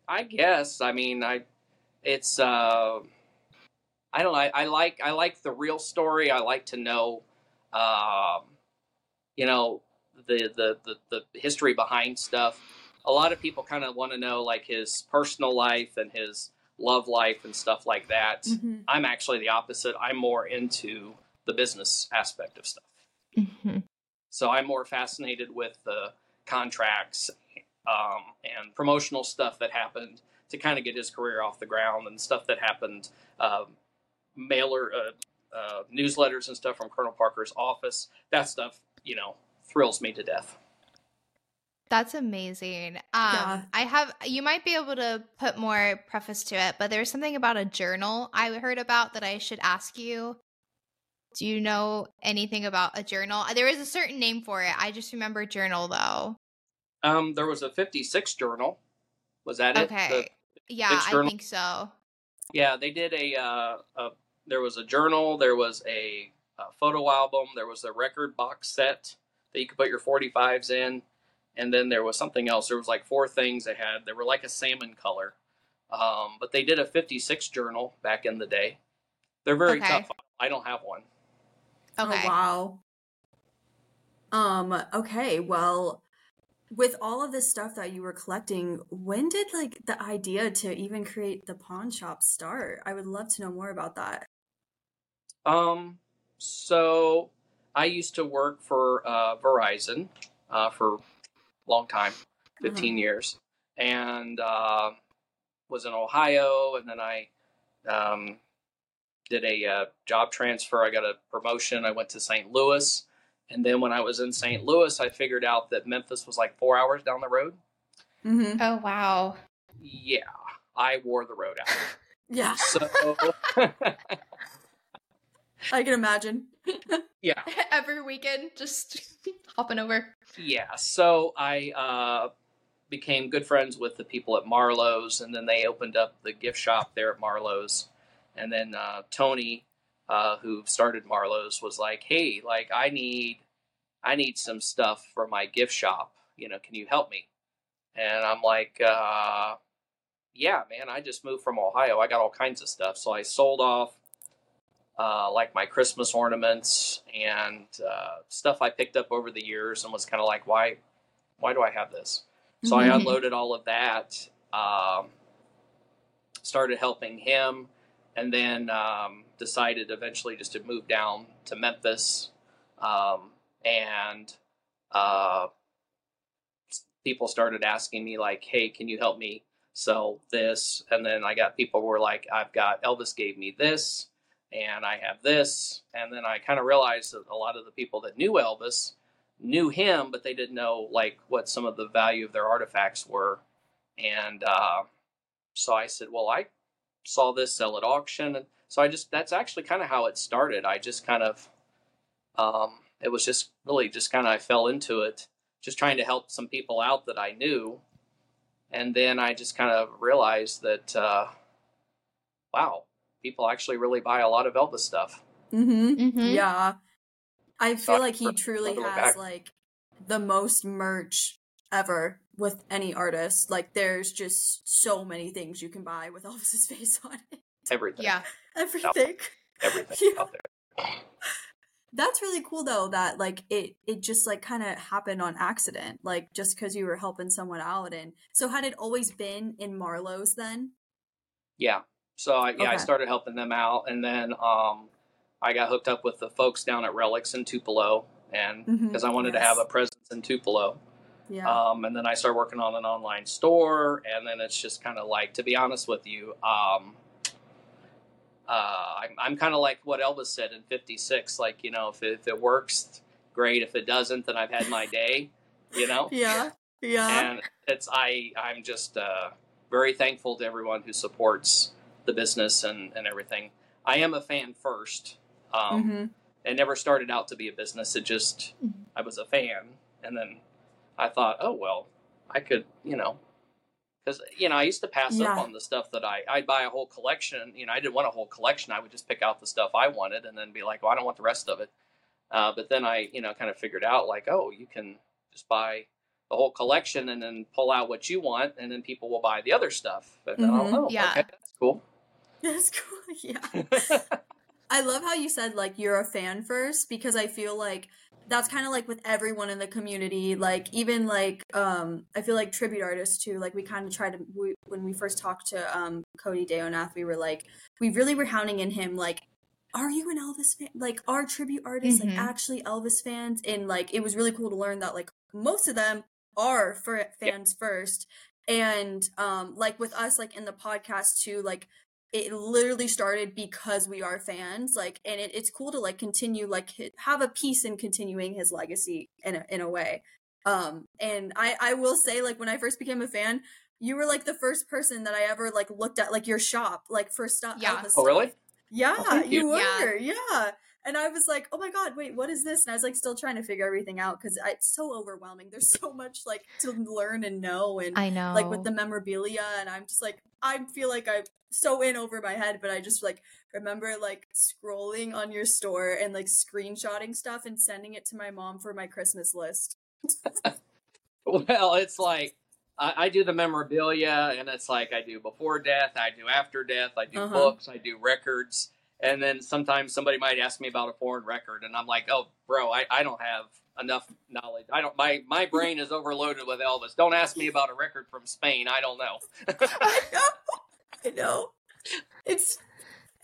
I guess. I mean, I, it's. uh I don't know. I, I like I like the real story. I like to know, um, you know, the the the, the history behind stuff. A lot of people kind of want to know like his personal life and his love life and stuff like that. Mhm. I'm actually the opposite. I'm more into the business aspect of stuff. Mm-hmm. So I'm more fascinated with the contracts um, and promotional stuff that happened to kind of get his career off the ground and stuff that happened, um, mailer uh, uh, newsletters and stuff from Colonel Parker's office. That stuff, you know, thrills me to death. That's amazing. Um, Yeah. I have. You might be able to put more preface to it, but there's something about a journal I heard about that I should ask you. Do you know anything about a journal? There is a certain name for it. I just remember journal though. Um, there was a 56 journal. Was that it? Okay. The- yeah, I think so. yeah, they did a, uh, a. There was a journal. There was a, a photo album. There was a record box set that you could put your 45s in. and then there was something else. There was like four things they had. They were like a salmon color, um, but they did a '56 journal back in the day. They're very Okay. tough. I don't have one. Okay. Oh wow. Um, okay, well, with all of this stuff that you were collecting, when did like the idea to even create the pawn shop start? I would love to know more about that. Um, so I used to work for uh, Verizon uh, for a long time, 15 years, and uh, was in Ohio, and then I um, did a uh, job transfer. I got a promotion. I went to St. Louis, and then when I was in St. Louis, I figured out that Memphis was like four hours down the road. Mm-hmm. Oh wow. Yeah. I wore the road out. Yeah, So I can imagine. yeah, Every weekend, just hopping over. yeah. So I uh, became good friends with the people at Marlowe's, and then they opened up the gift shop there at Marlowe's. And then uh, Tony, uh, who started Marlowe's, was like, "Hey, like I need, I need some stuff for my gift shop. You know, can you help me?" And I'm like, uh, "Yeah, man. I just moved from Ohio. I got all kinds of stuff." So I sold off uh, like my Christmas ornaments and uh, stuff I picked up over the years, and was kind of like, "Why, why do I have this?" So I Mhm. unloaded all of that. Um, started helping him, and then um, decided eventually just to move down to Memphis. Um, and uh, people started asking me like, "Hey, can you help me sell this?" And then I got people were like, "I've got Elvis gave me this." And I have this, and then I kind of realized that a lot of the people that knew Elvis knew him, but they didn't know like what some of the value of their artifacts were. And uh, so I said, well, I saw this sell at auction, and so I just that's actually kind of how it started. I just kind of um, it was just really just kind of I fell into it, just trying to help some people out that I knew, and then I just kind of realized that uh, wow, people actually really buy a lot of Elvis stuff. Mm-hmm. Mhm. Yeah. I feel Sorry like he truly has back. like the most merch ever with any artist. Like there's just so many things you can buy with Elvis's face on it. Everything, Yeah. Everything. everything Yeah. out there. That's really cool though that like it it just like kind of happened on accident. Like just cuz you were helping someone out and so had it always been in Marlowe's then? Yeah. So I, yeah, I started helping them out, and then um, I got hooked up with the folks down at Relics in Tupelo, and because I wanted to have a presence in Tupelo. Yeah. Um, and then I started working on an online store, and then it's just kind of like, to be honest with you, um, uh, I'm, I'm kind of like what Elvis said in '56. Like, you know, if it, if it works, great. If it doesn't, then I've had my day. You know. yeah. Yeah. and it's I I'm just uh, very thankful to everyone who supports the business and and everything. I am a fan first. Um, Mhm. It never started out to be a business. It just Mhm. I was a fan, and then I thought, oh well, I could you know. Because you know, I used to pass Yeah. up on the stuff that I I'd buy a whole collection. You know, I didn't want a whole collection. I would just pick out the stuff I wanted, and then be like, well, I don't want the rest of it. Uh, but then I, you know, kind of figured out like, oh, you can just buy the whole collection and then pull out what you want, and then people will buy the other stuff. And then I'll Mhm. know, Yeah. okay, that's cool. That's cool. Yeah. I love how you said like you're a fan first because I feel like that's kind of like with everyone in the community like even like um I feel like tribute artists too like we kind of tried to we, when we first talked to um Cody Deonath we were like we really were hounding in him like are you an Elvis fan? Like are tribute artists Mhm. like actually Elvis fans? And like it was really cool to learn that like most of them are for fans first. And um like with us like in the podcast too like it literally started because we are fans like and it, it's cool to like continue like have a piece in continuing his legacy in a, in a way um and i i will say like when i first became a fan you were like the first person that i ever like looked at like your shop like for stuff Yeah. Oh, really? yeah Oh, you you. were Yeah. yeah and i was like oh my god wait what is this and i was like still trying to figure everything out because it's so overwhelming there's so much like to learn and know and I know. like with the memorabilia and i'm just like i feel like i'm so in over my head but i just like remember like scrolling on your store and like screenshotting stuff and sending it to my mom for my christmas list Well, it's like I, I do the memorabilia, and it's like I do before death, I do after death, I do Uh-huh. books, I do records, and then sometimes somebody might ask me about a foreign record, and I'm like, oh, bro, I, I don't have enough knowledge. I don't. My my brain is overloaded with Elvis. Don't ask me about a record from Spain. I don't know. i know i know it's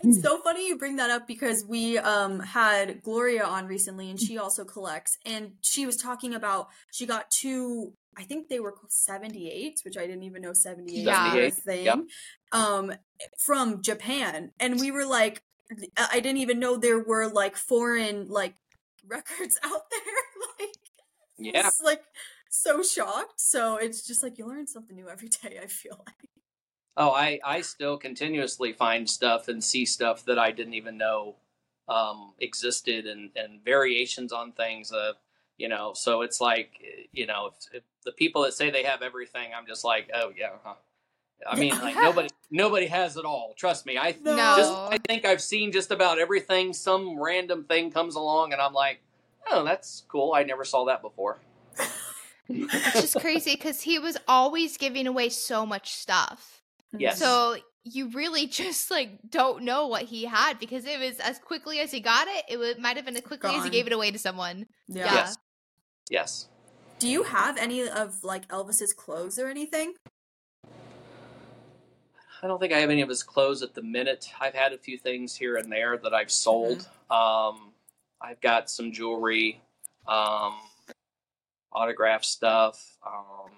it's so funny you bring that up because we um had Gloria on recently and she also collects and she was talking about she got two I think they were called 78s which I didn't even know 78 Yeah. were a thing yep. um from Japan and we were like I didn't even know there were like foreign like records out there like Yeah. it's like so shocked so it's just like you learn something new every day I feel like Oh, I I still continuously find stuff and see stuff that I didn't even know um, existed, and and variations on things. Uh, you know, so it's like you know, if, if the people that say they have everything, I'm just like, oh yeah, huh. I mean, like nobody nobody has it all. Trust me. I No. just I think I've seen just about everything. Some random thing comes along, and I'm like, oh, that's cool. I never saw that before. It's just crazy because he was always giving away so much stuff. Yes. So you really just like don't know what he had because it was as quickly as he got it, it would, might have been as quickly as he gave it away to someone. Yeah. Yeah. Yes. Yes. Do you have any of like Elvis's clothes or anything? I don't think I have any of his clothes at the minute. I've had a few things here and there that I've sold. Um, I've got some jewelry, um, autograph stuff. Um,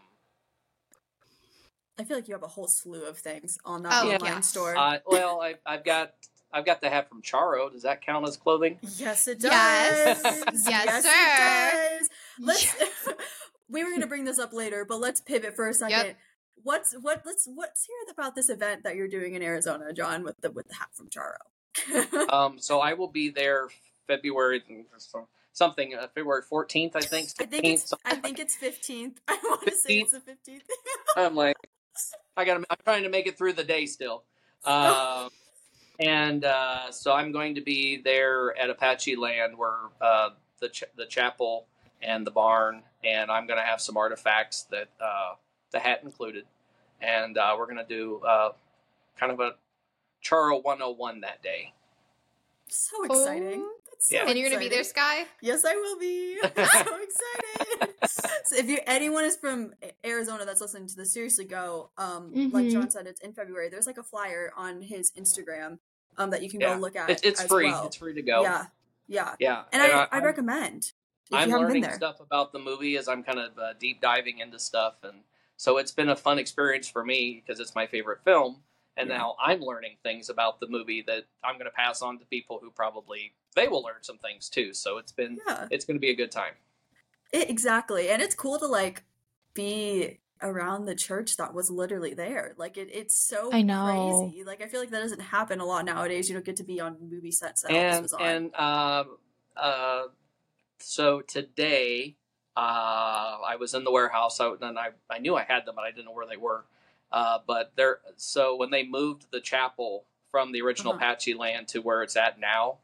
I feel like you have a whole slew of things on that Oh, online yeah. store. uh, well, I, I've got I've got the hat from Charro. Does that count as clothing? yes, it does. Yes. Yes, it does. Let's. we were gonna bring this up later, but let's pivot for a second. What's what? Let's let's hear about this event that you're doing in Arizona, Jon, with the with the hat from Charro. Um, so I will be there February something uh, February fourteenth, I think. I think it's something I think it's fifteenth. I want to say it's the fifteenth. I'm like, I got. I'm trying to make it through the day still. Um, and uh, so I'm going to be there at Apacheland, where uh, the ch- the chapel and the barn, and I'm going to have some artifacts that uh, the hat included, and uh, we're going to do uh, kind of a Charro 101 that day. so exciting. Oh. So Yeah. And you're gonna be there. Sky? Yes, I will be. I'm so excited. so if you anyone is from Arizona that's listening to this, seriously go. Um, like Mhm. Jon said, it's in February. There's like a flyer on his Instagram um that you can Yeah. go look at. It's, it's as free. well. It's free to go. Yeah, yeah. Yeah. And, I, I, I'm- recommend if I'm you learning been there. stuff about the movie as I'm kind of uh, deep diving into stuff, and so it's been a fun experience for me because it's my favorite film, and Yeah. now I'm learning things about the movie that I'm going to pass on to people who probably they will learn some things too. So it's been Yeah, it's going to be a good time. it, exactly. And it's cool to like be around the church that was literally there. Like it, it's so I know. crazy. Like I feel like that doesn't happen a lot nowadays. You don't get to be on movie sets that and was on. and uh, uh, so today uh, I was in the warehouse. I, and I, I knew I had them but I didn't know where they were. Uh, but they're so when they moved the chapel from the original Uh-huh. Apacheland to where it's at now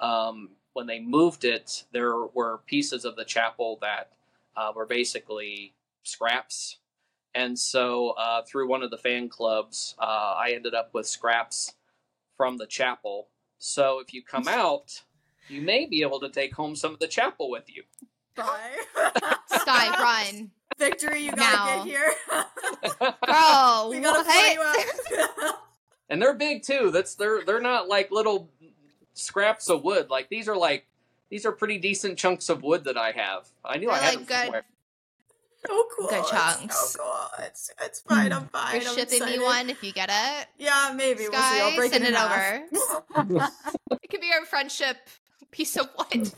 um, when they moved it there were pieces of the chapel that uh, were basically scraps. And so uh, through one of the fan clubs uh, I ended up with scraps from the chapel. So if you come out, you may be able to take home some of the chapel with you. Bye. Sky, run. Victory, you gotta Now. get here. Bro, we gotta fly what? you out. and they're big too. That's they're they're not like little scraps of wood. Like these are like these are pretty decent chunks of wood that I have. I knew I They're had like them good- somewhere. Oh, so cool. Good It's chunks. Oh, so cool. It's, it's hmm. fine. I'm fine. You're I'm shipping me one if you get it. Yeah, maybe. we'll see. I'll Sky, break send it, in it half. It could be our friendship piece of wood.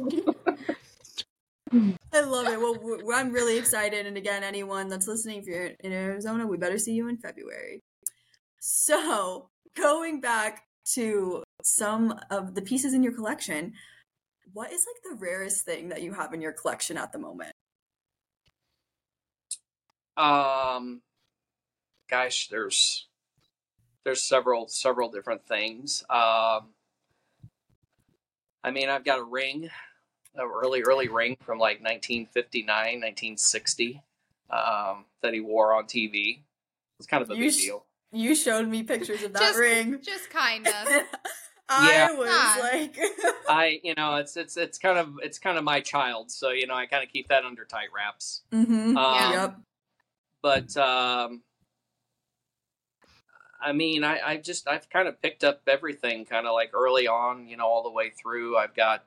I love it. Well, I'm really excited. And again, anyone that's listening, if you're in Arizona, we better see you in February. So, going back to some of the pieces in your collection, what is like the rarest thing that you have in your collection at the moment? Um, gosh, there's there's several several different things. Um, I mean, I've got a ring, a really early ring from like 1959, 1960, um, that he wore on TV. It's kind of a You big sh- deal. You showed me pictures of that Just- ring. Just kind of. I Yeah. was Nah. like, I, you know, it's it's it's kind of it's kind of my child, so you know, I kind of keep that under tight wraps. mm-hmm. Um, yep. but um, I mean, I, I just I've kind of picked up everything, kind of like early on, you know, all the way through. I've got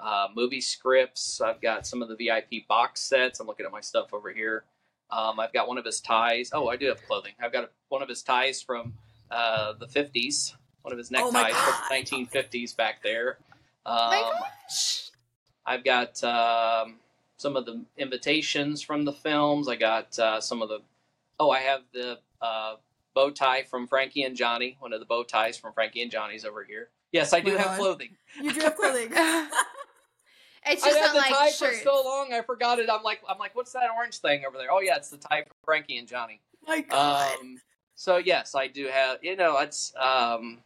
uh, movie scripts. I've got some of the VIP box sets. I'm looking at my stuff over here. Um, I've got one of his ties. Oh, I do have clothing. I've got a, one of his ties from uh, the 50s. One of his Oh neckties from the 1950s back there. Um, my gosh. I've got um, some of the invitations from the films. I got uh, some of the. Oh, I have the uh, bow tie from Frankie and Johnny. One of the bow ties from Frankie and Johnny's over here. Yes, I do Right have on. clothing. You do have clothing. It's I just had the like tie shirts. for so long, I forgot it. I'm like, I'm like, what's that orange thing over there? Oh yeah, it's the tie from Frankie and Johnny. My God. Um, so yes, I do have. You know, it's um,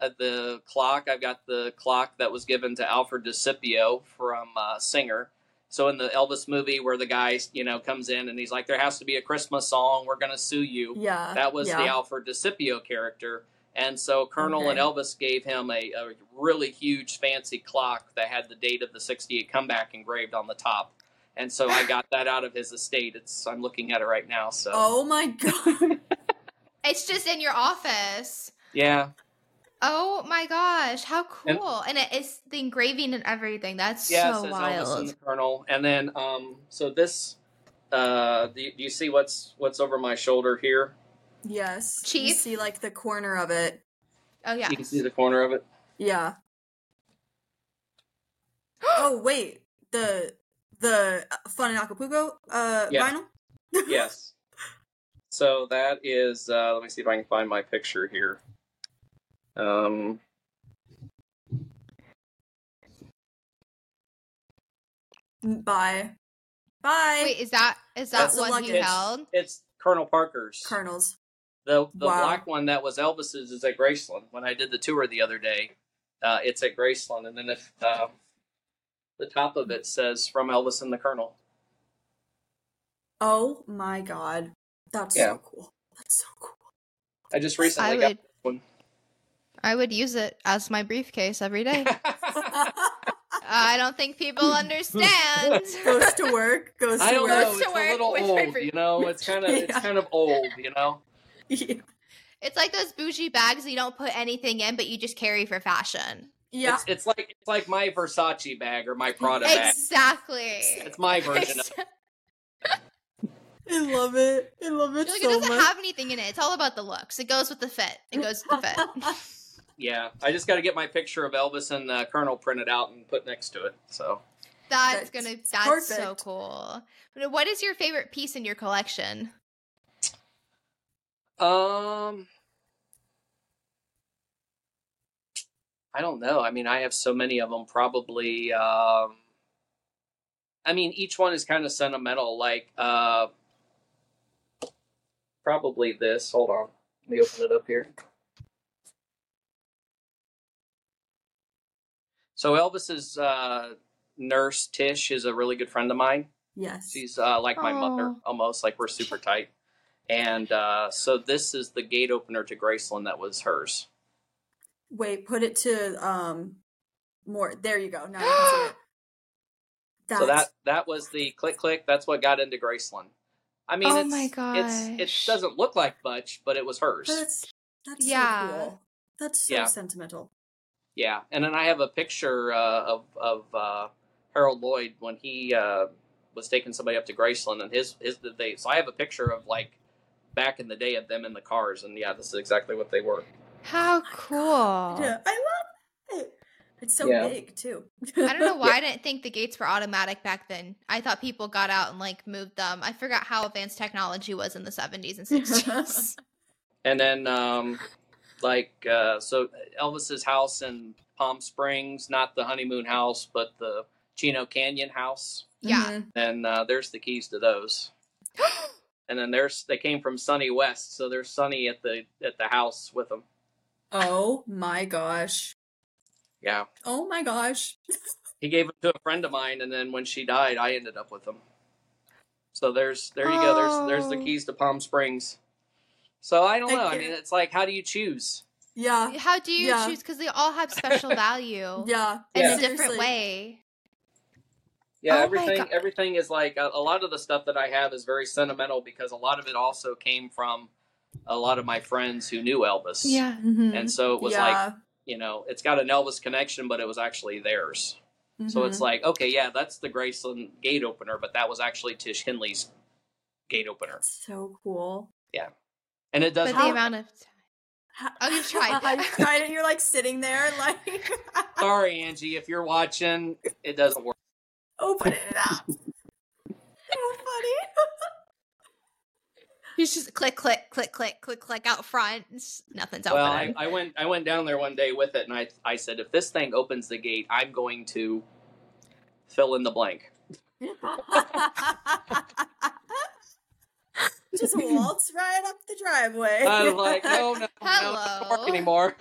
at the clock. I've got the clock that was given to Alfred DiScipio from uh, Singer. So in the Elvis movie, where the guy you know comes in and he's like, "There has to be a Christmas song. We're going to sue you." yeah. That was yeah. the Alfred DiScipio character. And so Colonel and Elvis gave him a, a really huge fancy clock that had the date of the 68 comeback engraved on the top. And so I got that out of his estate. It's I'm looking at it right now. So Oh my God. It's just in your office. yeah, Oh my gosh, how cool! And, it is the engraving and everything. That's yeah. it so says Elvis and the Colonel. And then um, so this, uh, do you, do you see what's what's over my shoulder here? Yes. You see like the corner of it. Oh yeah. You can see the corner of it. Yeah. oh wait. The the uh, fun in Acapulco uh Yeah. vinyl? yes. So that is. Uh, let me see if I can find my picture here. Um, Bye. Bye. Wait, is that is that That's one you held? it's Colonel Parker's. Colonels. The the Wow. black one that was Elvis's is at Graceland. When I did the tour the other day, uh, it's at Graceland, and then if uh, the top of it says "From Elvis and the Colonel." Oh my god. That's Yeah. so cool. That's so cool. I just recently I got would one. I would use it as my briefcase every day. I don't think people understand. goes to work. Goes to I don't work. know. Goes to It's a work little old, you know. It's kind of it's kind of old, you know. It's like those bougie bags you don't put anything in, but you just carry for fashion. yeah. It's, it's like it's like my Versace bag or my Prada bag. Exactly. It's my version of It. I love it. I love it You're like, so it doesn't much. have anything in it. It's all about the looks. It goes with the fit. It goes with the fit. Yeah, I just got to get my picture of Elvis and uh, Colonel printed out and put next to it. So That's That's gonna. That's so cool. But What is your favorite piece in your collection? Um, I don't know. I mean, I have so many of them. Probably. Um, I mean, each one is kind of sentimental. Like, uh, probably this. Hold on. Let me open it up here. So Elvis's uh, nurse Tish is a really good friend of mine. yes. She's uh, like my mother, almost like we're super tight. And uh, so this is the gate opener to Graceland that was hers. Wait, put it to um more. There you go. Now you can see it. That's So that that was the click click. That's what got into Graceland. I mean, Oh it's, my it's it doesn't look like much, but it was hers. that's that's Yeah. so cool. That's so Yeah. sentimental. Yeah, and then I have a picture uh, of of uh, Harold Loyd when he uh, was taking somebody up to Graceland, and his his they. So I have a picture of like back in the day of them in the cars, and yeah, this is exactly what they were. How cool. Yeah, I love it. It's so Yeah. big too. I don't know why I didn't think the gates were automatic back then. I thought people got out and like moved them. I forgot how advanced technology was in the 70s and 60s. And then, um, like, uh, so Elvis's house in Palm Springs, not the honeymoon house, but the Chino Canyon house. yeah. Mhm. And uh, there's the keys to those. And then there's they came from Sonny West, so there's Sonny at the at the house with them. Oh my gosh. Yeah, Oh my gosh. he gave them to a friend of mine, and then when she died, I ended up with them. So there's there you go. There's there's the Oh. keys to Palm Springs. So I don't know. I get- mean, it's like, how do you choose? Yeah. How do you Yeah. choose? Because they all have special value Yeah. in Yeah. a different Seriously. way. Yeah, Oh everything everything is like a, a lot of the stuff that I have is very sentimental because a lot of it also came from a lot of my friends who knew Elvis. Mhm. And so it was like, you know, it's got an Elvis connection, but it was actually theirs. So Mhm. it's like, okay, yeah, that's the Graceland gate opener, but that was actually Tish Henley's gate opener. so cool. Yeah. And it does But the How- amount of time. Oh, you've tried. I tried it. You're like sitting there, like Sorry, Angie, if you're watching, it doesn't work. Open it up. so funny. He's just click, click, click, click, click, click out front. It's- Nothing's Well, I, opening. I went I went down there one day with it, and I I said if this thing opens the gate, I'm going to fill in the blank. Just waltz right up the driveway. I was like, no, no, no, doesn't Hello. work anymore.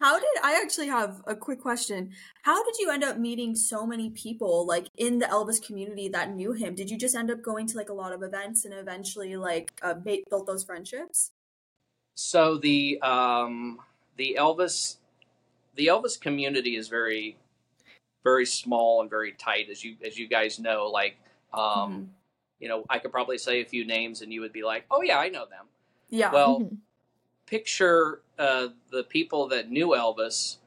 How did I actually have a quick question? How did you end up meeting so many people like in the Elvis community that knew him? Did you just end up going to like a lot of events and eventually like uh, made, built those friendships? so the um the Elvis the Elvis community is very very small and very tight as you as you guys know like um you know I could probably say a few names and you would be like oh yeah I know them Yeah. well Mhm. Picture uh, the people that knew Elvis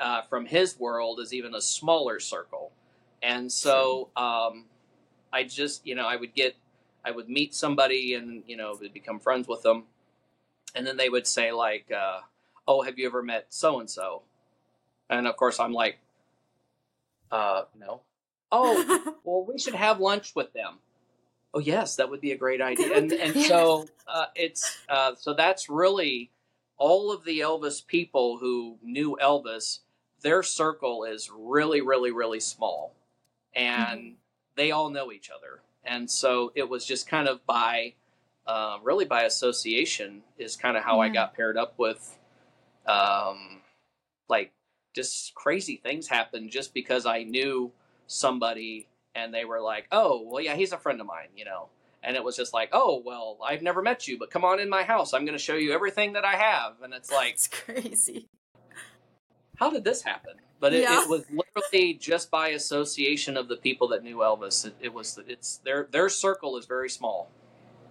uh, from his world as even a smaller circle. And so um, I just, you know, I would get, I would meet somebody and, you know, would become friends with them. And then they would say, like, uh, oh, have you ever met so and so? And of course, I'm like, uh, no. Oh, well, we should have lunch with them. Oh yes, that would be a great idea. And and so uh, it's uh, so that's really all of the Elvis people who knew Elvis. Their circle is really, really, really small, and they all know each other. And so it was just kind of by, uh, really by association, is kind of how I got paired up with, um, like just crazy things happened just because I knew somebody and they were like, "Oh, well, yeah, he's a friend of mine," you know. And it was just like, "Oh, well, I've never met you, but come on in my house. I'm going to show you everything that I have." And it's like, it's crazy. "How did this happen?" But it, Yeah. it was literally just by association of the people that knew Elvis. It, it was it's their their circle is very small.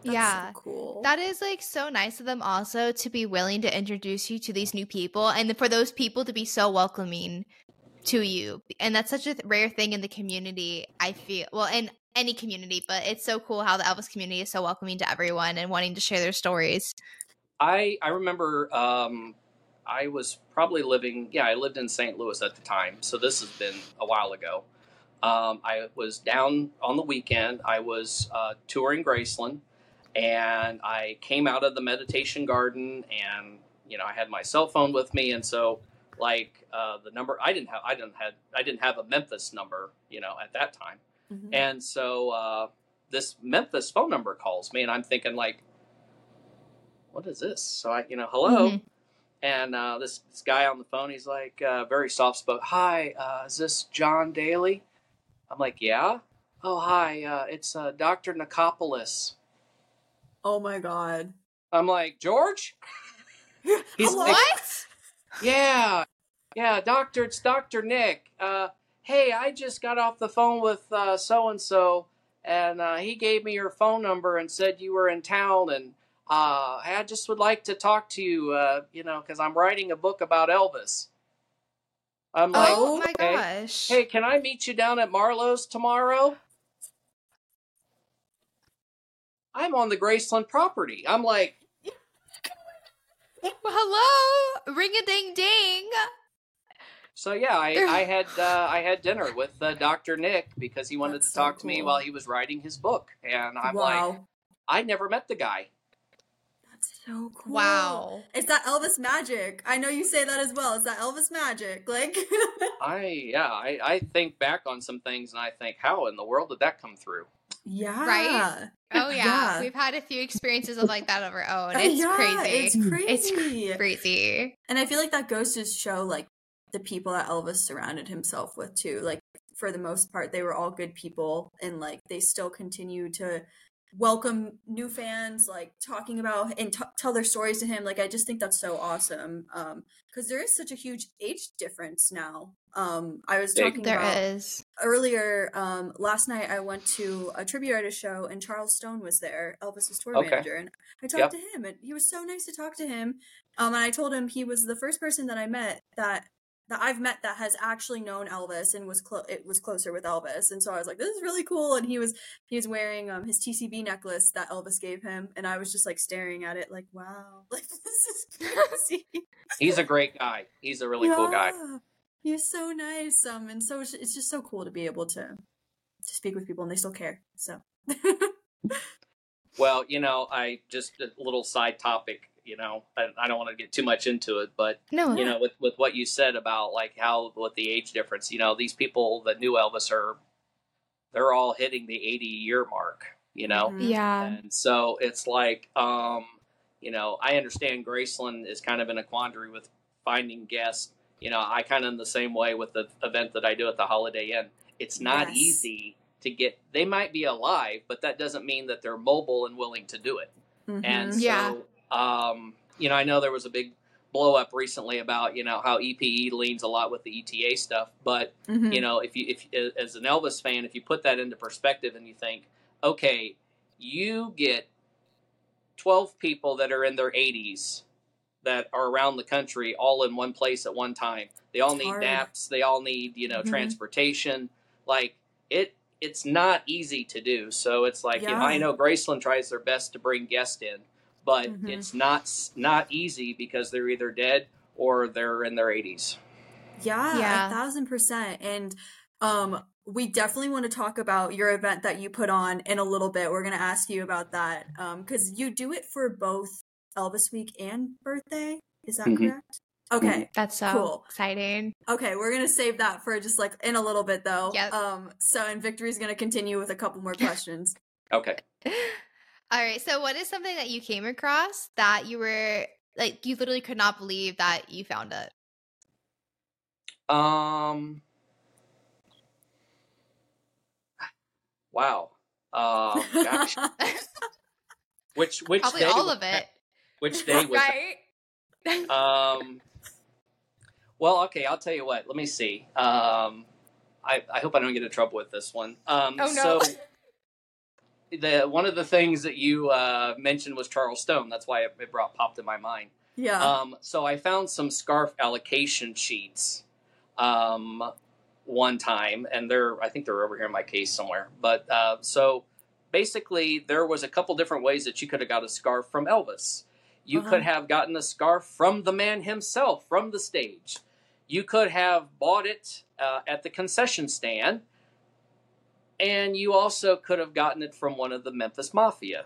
That's yeah. so cool. That is like so nice of them also to be willing to introduce you to these new people and for those people to be so welcoming to you. And that's such a th- rare thing in the community, I feel. Well, in any community, but it's so cool how the Elvis community is so welcoming to everyone and wanting to share their stories. I I remember um, I was probably living yeah I lived in St. Louis at the time, so this has been a while ago. Um, I was down on the weekend. I was uh, touring Graceland, and I came out of the meditation garden, and you know I had my cell phone with me, and so like uh, the number I didn't have I didn't have I didn't have a Memphis number you know at that time. Mhm. And so uh, this Memphis phone number calls me, and I'm thinking like, "What is this?" So I, you know, hello, Mhm. and uh, this this guy on the phone, he's like uh, very soft spoken. Hi, uh, is this Jon Daly? I'm like, yeah. Oh, hi, uh, it's uh, Doctor Nichopoulos. oh my god. I'm like, George? He's Hello? like- What? Yeah, yeah, Doctor, it's Doctor Nick. Uh, hey, I just got off the phone with so and so, and uh, he gave me your phone number and said you were in town, and uh, I just would like to talk to you. Uh, you know, because I'm writing a book about Elvis. I'm like, oh my okay. gosh. Hey, can I meet you down at Marlowe's tomorrow? I'm on the Graceland property. I'm like, Well, hello. Ring a ding ding. So yeah, I, I had uh, I had dinner with uh, Dr. Nick because he wanted That's to so talk to me while he was writing his book, and I'm wow. like, I never met the guy. That's so cool. Wow. It's that Elvis magic. I know you say that as well. It's that Elvis magic. Like I yeah, I, I think back on some things and I think, how in the world did that come through? Yeah. Right? Oh yeah. Yeah. We've had a few experiences of like that of our own. Uh, It's yeah, crazy. It's crazy. It's crazy. crazy. And I feel like that goes to show like the people that Elvis surrounded himself with too. Like for the most part, they were all good people, and like they still continue to welcome new fans, like talking about and t- tell their stories to him. Like I just think that's so awesome. Um, because there is such a huge age difference now. Um, I was talking There about is. earlier um last night i went to a tribute artist show and charles stone was there elvis's tour Okay. manager and i talked Yep. to him and he was so nice to talk to him um and i told him he was the first person that i met that that i've met that has actually known elvis and was clo- it was closer with elvis and so i was like this is really cool and he was he was wearing um his tcb necklace that elvis gave him and i was just like staring at it like wow like this is crazy He's a great guy. He's a really cool guy. Yeah. He's so nice. Um, and so it's, it's just so cool to be able to to speak with people and they still care. So Well, you know, I just a little side topic. You know, I, I don't want to get too much into it, but No. you know, with with what you said about like how with the age difference, you know, these people that knew Elvis are they're all hitting the 80 year mark. You know, Mhm. Yeah. and so it's like, um, you know, I understand Graceland is kind of in a quandary with finding guests. You know, I kind of in the same way with the event that I do at the Holiday Inn. It's not Yes. easy to get. They might be alive, but that doesn't mean that they're mobile and willing to do it. Mhm. And so, Yeah. um, you know, I know there was a big blow up recently about you know how EPE leans a lot with the ETA stuff, but Mhm. you know if you if as an elvis fan if you put that into perspective and you think okay you get 12 people that are in their 80s that are around the country all in one place at one time they all It's need hard. naps they all need you know Mhm. transportation like it it's not easy to do so it's like you know, i know graceland tries their best to bring guests in but Mhm. it's not not easy because they're either dead or they're in their 80s Yeah, Yeah. a thousand percent. And um, we definitely want to talk about your event that you put on in a little bit. We're gonna ask you about that because you do it for both Elvis Week and birthday. Is that Mhm. correct? Okay. That's so Cool. exciting. Okay, we're gonna save that for just like in a little bit though. Yep. Um. So, and Victory's gonna continue with a couple more questions. okay All right. So, what is something that you came across that you were like, you literally could not believe that you found it? Um. Wow. Um. Gosh. Which which Probably day all of it. Which day was right? that? Um. Well, okay. I'll tell you what. Let me see. Um. I, I hope I don't get in trouble with this one. Um, Oh, no. So the one of the things that you uh, mentioned was Charles Stone. That's why it, it brought popped in my mind. Yeah. Um, so I found some scarf allocation sheets um, one time, and they're I think they're over here in my case somewhere. But uh, so basically, there was a couple different ways that you could have got a scarf from Elvis. You Uh-huh. could have gotten a scarf from the man himself from the stage. You could have bought it uh, at the concession stand, and you also could have gotten it from one of the Memphis Mafia.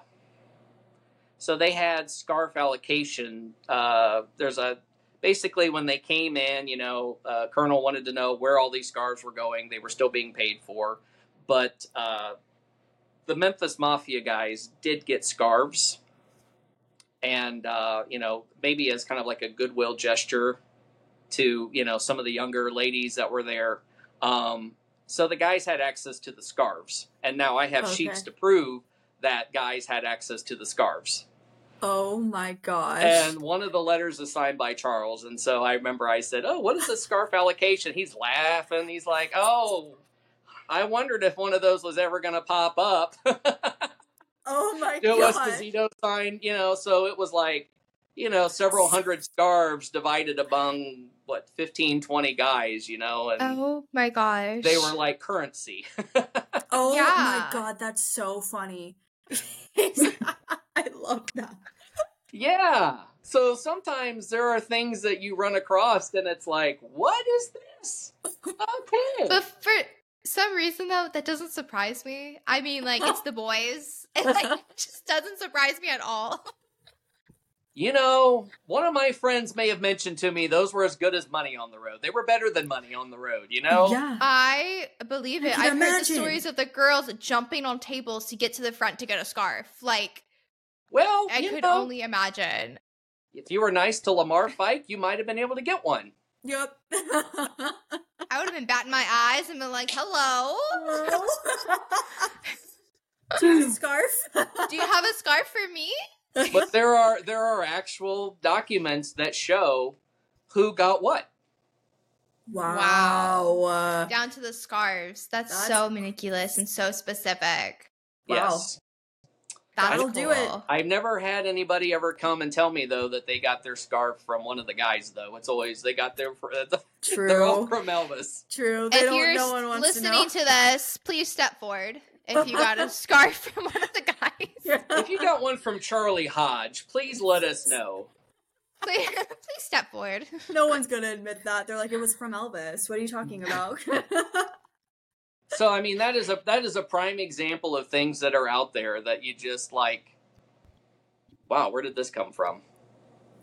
So they had scarf allocation. Uh, there's a basically when they came in, you know, uh, Colonel wanted to know where all these scarves were going. They were still being paid for, but uh, the Memphis Mafia guys did get scarves, and uh, you know, maybe as kind of like a goodwill gesture to you know some of the younger ladies that were there. Um, so the guys had access to the scarves, and now I have Okay. sheets to prove that guys had access to the scarves. oh my gosh. And one of the letters is signed by Charles. And so I remember I said, Oh, what is the scarf allocation? He's laughing. He's like, Oh, I wondered if one of those was ever going to pop up. oh my god. it was gosh. casino sign, you know, so it was like, you know, several hundred scarves divided among what, 15, 20 guys, you know, and Oh my gosh. they were like currency. Oh Yeah. my god, that's so funny. I love that. yeah. So sometimes there are things that you run across and it's like, What is this? Okay. But for some reason though, that doesn't surprise me. I mean, like it's the boys. It like just doesn't surprise me at all. You know, one of my friends may have mentioned to me those were as good as money on the road. They were better than money on the road, you know? Yeah. I believe it. can I've heard the stories of the girls jumping on tables to get to the front to get a scarf. Like Well, I you could know, only imagine. if you were nice to Lamar Fike, you might have been able to get one. Yep. I would have been batting my eyes and been like, "Hello, Do you have a scarf? do you have a scarf for me?" But there are there are actual documents that show who got what. wow. Uh, Down to the scarves. That's, That's- so meticulous and so specific. Wow. Yes. That's That'll cool. do it. I've never had anybody ever come and tell me though that they got their scarf from one of the guys though. It's always they got their fr- they're all from Elvis. True. They if don't. you're No one wants listening to know. to, this, please step forward. If you got a scarf from one of the guys, If you got one from Charlie Hodge, please let us know. please, please step forward. no one's gonna admit that. They're like, it was from Elvis. What are you talking about? so I mean that is a that is a prime example of things that are out there that you just like wow, where did this come from?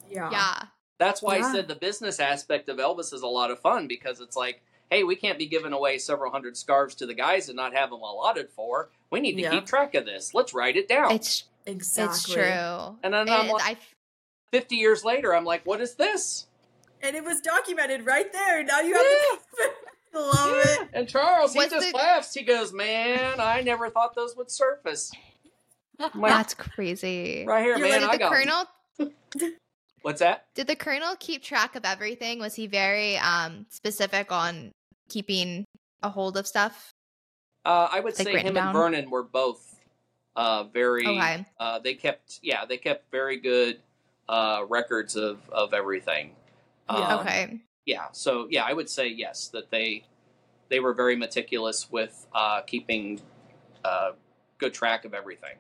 Yeah. Yeah. That's why Yeah. I said the business aspect of Elvis is a lot of fun because it's like, hey, we can't be giving away several hundred scarves to the guys and not have them allotted for. We need to Yeah. keep track of this. Let's write it down. It's Exactly. it's true. And then I'm And like- I f- 50 years later, I'm like, what is this? And it was documented right there. Now you have the I love Yeah. it. And Charles, he just the- laughs. He goes, man, I never thought those would surface. I'm like, that's crazy. right here, You're man, like I Did the got 'em." colonel What's that? did the colonel keep track of everything? Was he very um specific on keeping a hold of stuff? Uh, I would Like say him down? and Vernon were both uh, very. Okay. Uh, they kept, yeah, they kept very good uh, records of of everything. Yeah. Um, okay. Yeah. So yeah, I would say yes that they they were very meticulous with uh, keeping uh, good track of everything.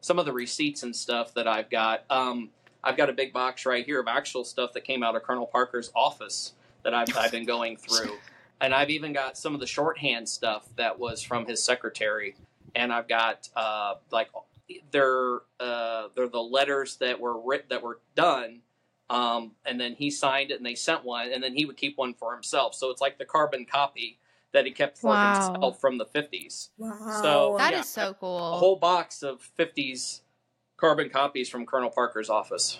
Some of the receipts and stuff that I've got. Um, I've got a big box right here of actual stuff that came out of Colonel Parker's office that I've, I've been going through. And I've even got some of the shorthand stuff that was from his secretary. And I've got uh, like they're uh, they're the letters that were writ- that were done um, and then he signed it and they sent one and then he would keep one for himself so it's like the carbon copy that he kept for Wow. himself from the 50s Wow. So- That is yeah, so cool. a whole box of 50s carbon copies from colonel parker's office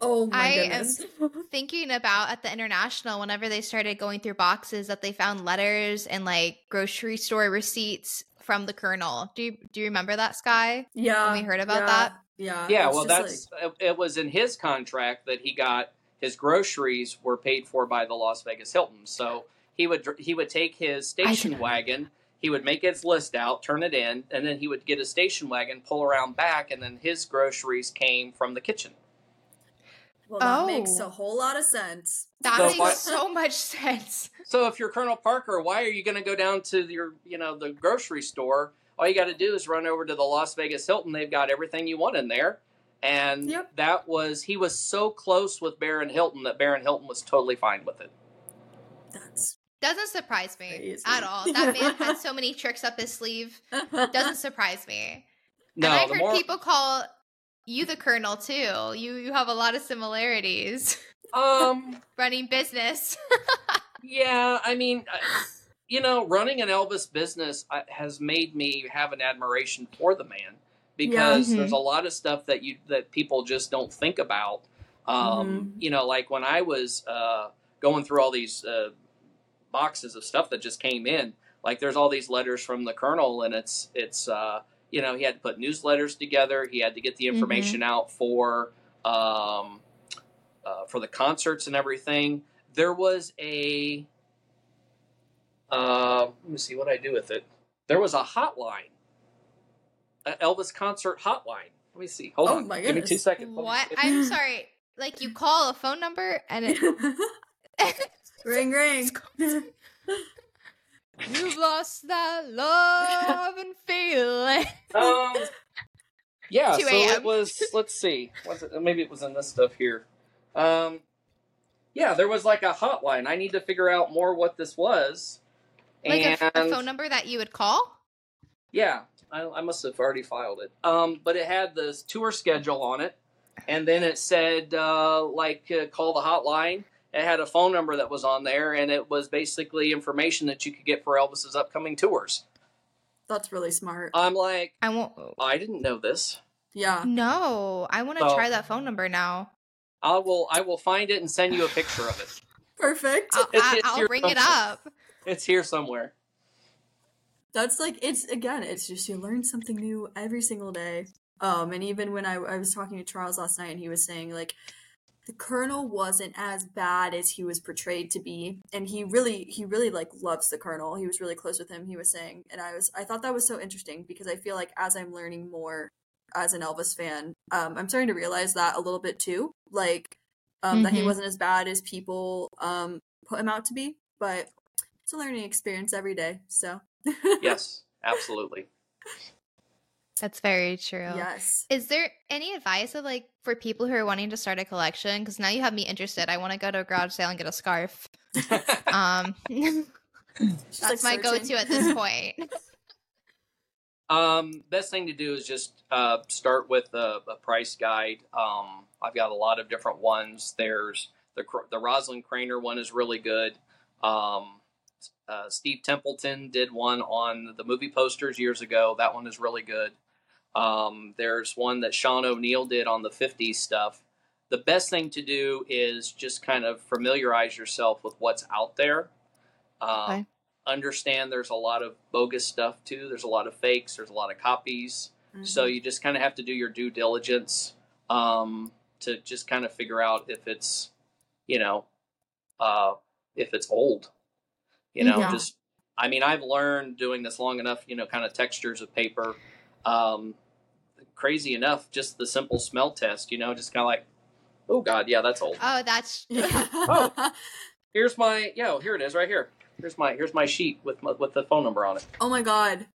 oh my I am- thinking about at the international whenever they started going through boxes that they found letters and like grocery store receipts from the colonel. Do you do you remember that Sky? yeah. we heard about yeah, that? Yeah. yeah well just that's it- it was in his contract that he got his groceries were paid for by the las vegas hilton so he would he would take his station wagon he would make his list out turn it in and then he would get his station wagon pull around back and then his groceries came from the kitchen Well, that makes Oh. a whole lot of sense. That So makes why- so much sense. So if you're Colonel Parker, why are you going to go down to your, you know, the grocery store? All you got to do is run over to the Las Vegas Hilton. They've got everything you want in there. And Yep. that was he was so close with Baron Hilton that Baron Hilton was totally fine with it. That's Doesn't surprise me Crazy. at all. That man had so many tricks up his sleeve. Doesn't surprise me. No, and I've heard more people call you the colonel too. You you have a lot of similarities. um Running business. yeah, I mean, uh, you know, running an Elvis business uh, has made me have an admiration for the man because Yeah. there's a lot of stuff that you that people just don't think about. Um, You know, like when I was uh, going through all these uh, boxes of stuff that just came in, like there's all these letters from the colonel, and it's it's uh, you know he had to put newsletters together. He had to get the information out for um, uh, for the concerts and everything. There was a uh, let me see what I do with it. There was a hotline, a Elvis concert hotline. Let me see. Hold Oh on. my Give me two seconds. What? I'm sorry. Like you call a phone number and it ring ring. You've lost that love and feeling. Um, yeah, so it was. Let's see. Was it? Maybe it was in this stuff here. Um, yeah, there was like a hotline. I need to figure out more what this was. Like a, and f- a phone number that you would call? Yeah, I, I must have already filed it. Um, but it had this tour schedule on it, and then it said uh, like uh, call the hotline. It had a phone number that was on there, and it was basically information that you could get for Elvis's upcoming tours. That's really smart. I'm like, I won't. I didn't know this. yeah. No, I want to So- try that phone number now. I will I will find it and send you a picture of it. Perfect. I'll, It's- I, it's I'll your bring it up. It's here somewhere. That's like it's again, it's just you learn something new every single day. Um, and even when I, I was talking to Charles last night, and he was saying like the colonel wasn't as bad as he was portrayed to be, and he really he really like loves the colonel. He was really close with him. He was saying, and I was I thought that was so interesting because I feel like as I'm learning more as an Elvis fan, um, I'm starting to realize that a little bit too, like um, that he Mhm. wasn't as bad as people um put him out to be, but it's a learning experience every day. So Yes, absolutely. That's very true. Yes. Is there any advice of like for people who are wanting to start a collection? Because now you have me interested. I want to go to a garage sale and get a scarf. Um, She's, That's like, my go-to at this point. Um, best thing to do is just uh, start with a, a price guide. Um, I've got a lot of different ones. There's the the Rosalind Cranor one is really good. Um, uh, Steve Templeton did one on the movie posters years ago. That one is really good. Um, there's one that Sean O'Neill did on the 50s stuff. The best thing to do is just kind of familiarize yourself with what's out there. Um, Okay. Understand there's a lot of bogus stuff too. There's a lot of fakes. There's a lot of copies. So Mhm. you just kind of have to do your due diligence um, to just kind of figure out if it's, you know, uh, if it's old. You know, Yeah. just I mean, I've learned doing this long enough. You know, kind of textures of paper. Um, crazy enough, just the simple smell test. You know, just kind of like, oh God, yeah, that's old. Oh, that's oh. Here's my yeah, here it is, right here. Here's my here's my sheet with my, with the phone number on it. oh my god.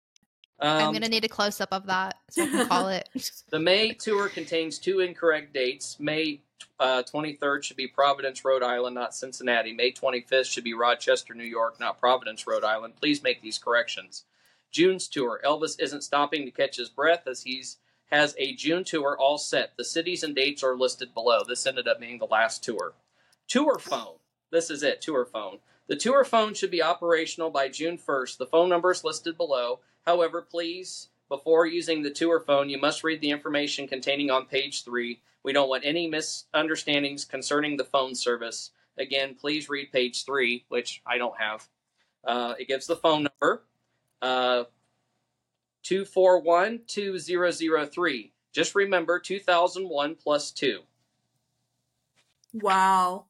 I'm Um, gonna need a close up of that so I can call it. The May tour contains two incorrect dates. May uh, 23rd should be Providence, Rhode Island, not Cincinnati. May 25th should be Rochester, New York, not Providence, Rhode Island. Please make these corrections. June's tour. Elvis isn't stopping to catch his breath as he's has a June tour all set. The cities and dates are listed below. This ended up being the last tour. Tour phone. This is it. Tour phone. The tour phone should be operational by June 1st. The phone number is listed below. However, please before using the tour phone, you must read the information containing on page three. We don't want any misunderstandings concerning the phone service. Again, please read page three, which I don't have. Uh, it gives the phone number uh, 241 2003. Just remember 2001 plus 2. Wow.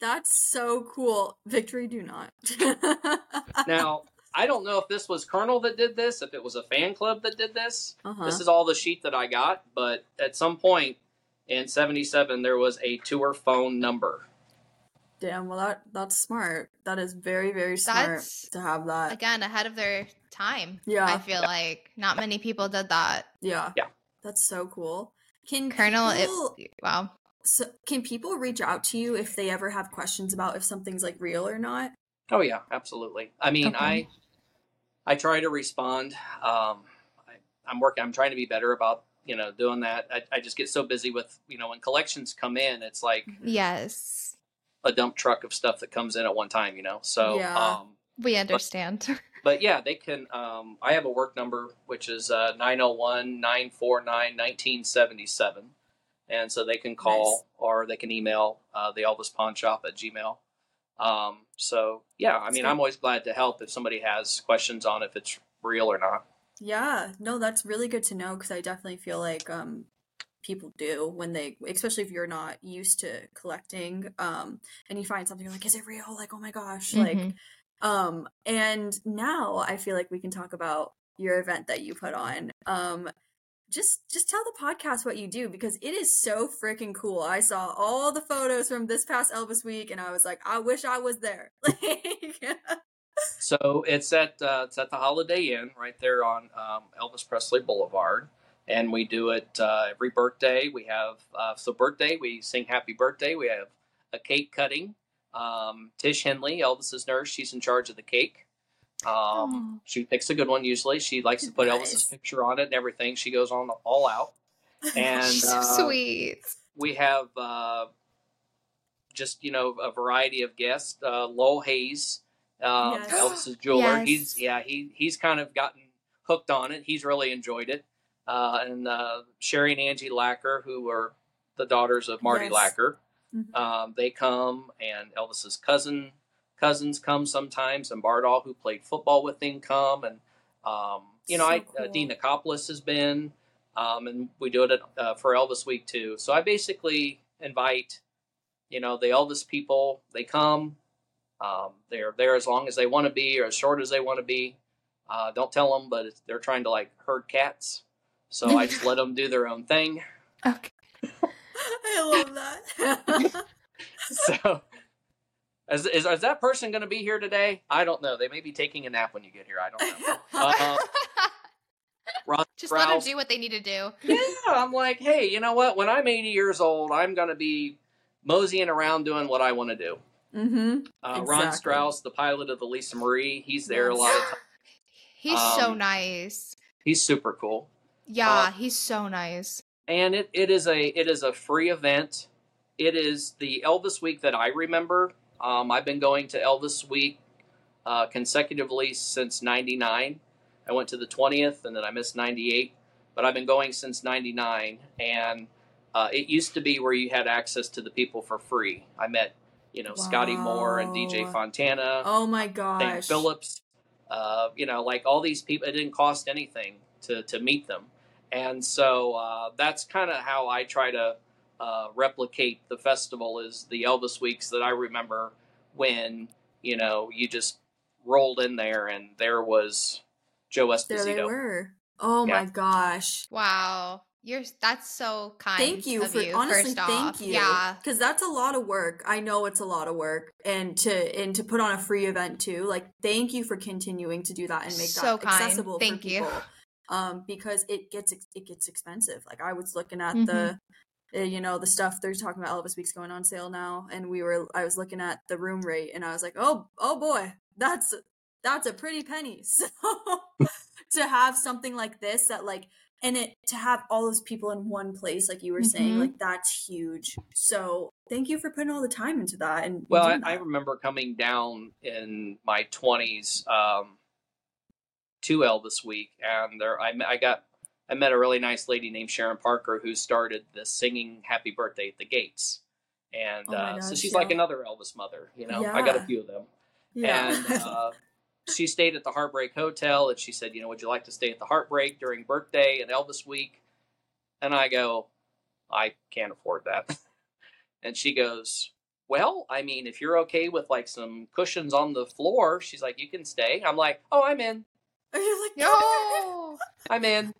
That's so cool. Victory do not. Now, I don't know if this was Colonel that did this, if it was a fan club that did this. uh-huh. This is all the sheet that I got, but at some point in 77, there was a tour phone number. Damn, well that that's smart. That is very, very smart That's- to have that. Again, ahead of their time. Yeah. I feel like not many people did that. yeah. Yeah. That's so cool. Can Colonel, people, it, wow. so, can people reach out to you if they ever have questions about if something's like real or not? Oh yeah, absolutely. I mean, Okay. I I try to respond. Um, I, I'm working. I'm trying to be better about you know doing that. I, I just get so busy with you know when collections come in, it's like Yes. a dump truck of stuff that comes in at one time. You know, so Yeah. um, We understand. but yeah, they can. Um, I have a work number which is uh, 901 949 1977. And so they can call or they can email uh, the Elvis Pawn Shop at Gmail. Um, so yeah, I mean, So- I'm always glad to help if somebody has questions on if it's real or not. Yeah, no, that's really good to know because I definitely feel like um people do when they especially if you're not used to collecting um and you find something you're like is it real like oh my gosh like Mhm. um and now I feel like we can talk about your event that you put on um just just tell the podcast what you do because it is so freaking cool. I saw all the photos from this past Elvis week and I was like I wish I was there. Like So it's at uh, it's at the Holiday Inn right there on um, Elvis Presley Boulevard, and we do it uh, every birthday. We have uh, so birthday we sing Happy Birthday. We have a cake cutting. Um, Tish Henley, Elvis's nurse, she's in charge of the cake. Um, Oh. She picks a good one usually. She likes to put Nice. Elvis's picture on it and everything. She goes on all out. And so uh, sweet. we have uh, just you know a variety of guests. Uh, Lowell Hayes, uh, Yes. Elvis's jeweler. Yes. He's yeah he he's kind of gotten hooked on it. He's really enjoyed it. Uh, and uh, Sherry and Angie Lacker, who are the daughters of Marty Yes. Lacker, Mhm. um, they come, and Elvis's cousin cousins come sometimes, and Bardol, who played football with him, come, and um, you know, So I uh. Dean Nichopoulos has been, um, and we do it at, uh, for Elvis Week too. So I basically invite, you know, the Elvis people. They come, um, they're there as long as they want to be, or as short as they want to be. Uh, don't tell them, but it's, they're trying to like herd cats. So I just let them do their own thing. Okay. I love that. So, is, is, is that person going to be here today? I don't know. They may be taking a nap when you get here. I don't know. Uh, Ross Just let them do what they need to do. Yeah, I'm like, hey, you know what? When I'm 80 years old, I'm going to be moseying around doing what I want to do. Mm-hmm. Uh, Ron Strauss, the pilot of the Lisa Marie, he's there a lot of times. He's so Um, nice. He's super cool. Yeah, uh, he's so nice. and it, it is a it is a free event. It is the Elvis Week that I remember. Um, I've been going to Elvis Week uh, consecutively since '99. I went to the 20th, and then I missed '98, but I've been going since '99. And uh, it used to be where you had access to the people for free. I met, you know, Scotty Moore and DJ Fontana. Oh my St. gosh. Phillips, uh, you know, like all these people, it didn't cost anything to, to meet them. And so uh, that's kind of how I try to uh, replicate the festival is the Elvis weeks that I remember when, you know, you just rolled in there and there was Joe Esposito. There they were. Oh Yeah. my gosh. Wow. You're that's so kind. Thank you of for you, honestly thank off. you. Yeah. Cuz that's a lot of work. I know it's a lot of work and to and to put on a free event too. Like thank you for continuing to do that and make So that kind. accessible Thank for you. people. Um because it gets it gets expensive. Like I was looking at Mm-hmm. the uh, you know the stuff they're talking about Elvis Week's going on sale now and we were I was looking at the room rate and I was like, "Oh, oh boy. That's that's a pretty penny." So to have something like this that like and it to have all those people in one place like you were saying Mhm. like that's huge so thank you for putting all the time into that and Well, I, doing I that. remember coming down in my twenties um, to Elvis Week, and there I, met- I got I met a really nice lady named Sharon Parker who started the singing "Happy Birthday" at the gates, and Oh my uh, so she's yeah. like another Elvis mother. You know, I got a few of them, yeah and uh, she stayed at the Heartbreak Hotel, and she said, you know, would you like to stay at the Heartbreak during birthday and Elvis Week? And I go, I can't afford that. and she goes, well, I mean, if you're okay with like some cushions on the floor, she's like, you can stay. I'm like, oh, I'm in. And you're like No. I'm in.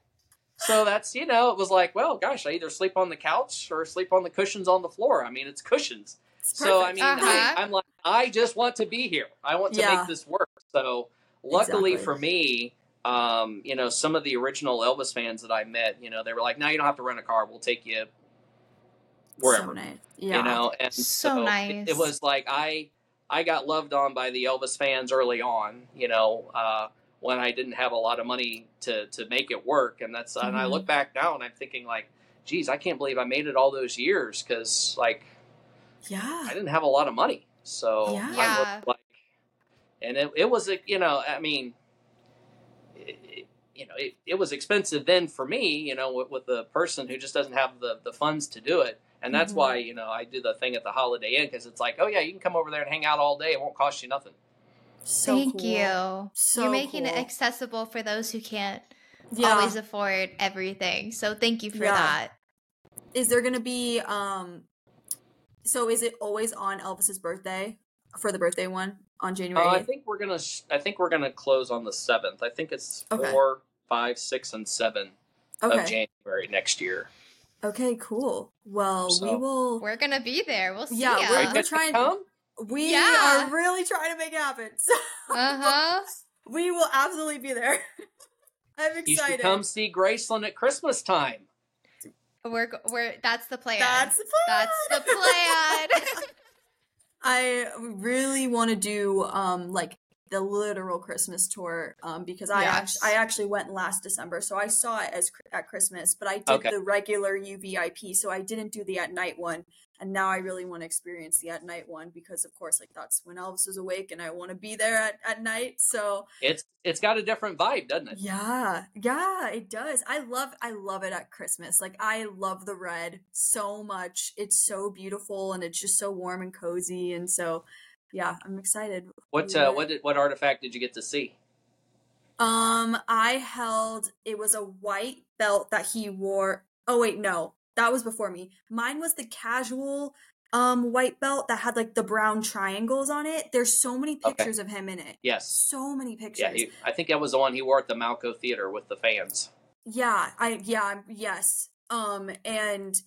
So that's, you know, it was like, well, gosh, I either sleep on the couch or sleep on the cushions on the floor. I mean, it's cushions. It's So I mean, Uh-huh. I, I'm like, I just want to be here. I want to Yeah. make this work. So luckily Exactly. for me, um, you know, some of the original Elvis fans that I met, you know, they were like, "No, you don't have to rent a car. We'll take you wherever." so nice. yeah You know, and So so, it- nice. It, was like I I got loved on by the Elvis fans early on. You know, uh, when I didn't have a lot of money to to make it work, and that's and I Mhm. look back now and I'm thinking like, geez, I can't believe I made it all those years because like. yeah I didn't have a lot of money, so Yeah. I Yeah. was like, and it, it was a you know I mean, it, it- you know it, it was expensive then for me you know with, with the person who just doesn't have the the funds to do it, and that's Mhm. why you know I do the thing at the Holiday Inn because it's like oh yeah you can come over there and hang out all day it won't cost you nothing. so Thank cool. you. So You're making it accessible for those who can't yeah always afford everything. So thank you for Yeah. that. is there gonna be um so is it always on elvis's birthday for the birthday one on january Uh, I think we're gonna sh- I think we're gonna close on the seventh. I think it's Okay. four, five, six, and seven okay of January next year. okay cool well we will We're gonna be there. We'll see. Yeah, Are you we're- ya. guys trying- gonna we Yeah. are really trying to make it happen so Uh-huh. we will absolutely be there i'm You should excited come see Graceland at Christmas time. We're we're that's the plan. that's the plan That's the plan. I really want to do um like the literal Christmas tour um because I Yes. actually I actually went last December so I saw it as at Christmas but I did Okay. the regular UVIP so I didn't do the at night one and now I really want to experience the at night one because of course like that's when Elvis is awake and I want to be there at, at night so It's it's got a different vibe, doesn't it? yeah yeah it does I love I love it at Christmas like I love the red so much it's so beautiful and it's just so warm and cozy and so yeah I'm excited What uh, what did, what artifact did you get to see? Um, I held it was a white belt that he wore. Oh wait, no. That was before me. Mine was the casual um white belt that had like the brown triangles on it. There's so many Okay. pictures of him in it. Yes. So many pictures. Yeah, he, I think that was the one he wore at the Malco Theater with the fans. Yeah, I yeah, yes. Um and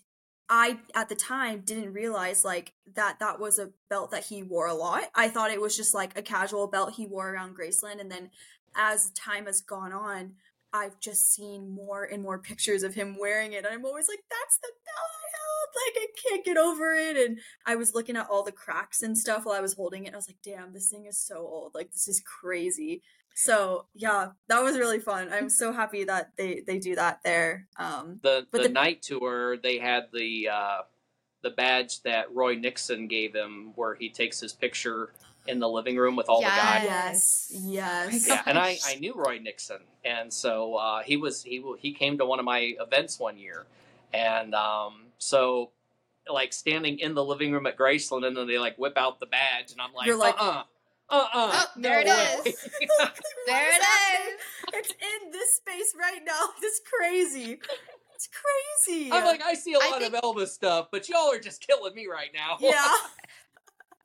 I at the time didn't realize like that that was a belt that he wore a lot. I thought it was just like a casual belt he wore around Graceland and then as time has gone on, I've just seen more and more pictures of him wearing it and I'm always like that's the belt I held like I can't get over it. And I was looking at all the cracks and stuff while I was holding it. I was like, damn, this thing is so old. Like this is crazy. So yeah, that was really fun. I'm so happy that they they do that there. Um, the the, the- night tour they had the uh, the badge that Roy Nixon gave him, where he takes his picture in the living room with all the guys. yes, yes. Yeah, and I, I knew Roy Nixon, and so uh, he was he he came to one of my events one year, and um, so like standing in the living room at Graceland, and then they like whip out the badge, and I'm like, You're like, uh uh-uh, uh, uh Oh, there it is. There it is. It's in this space right now. It's crazy. It's crazy. I'm like, I see a lot think- of Elvis stuff, but y'all are just killing me right now. yeah.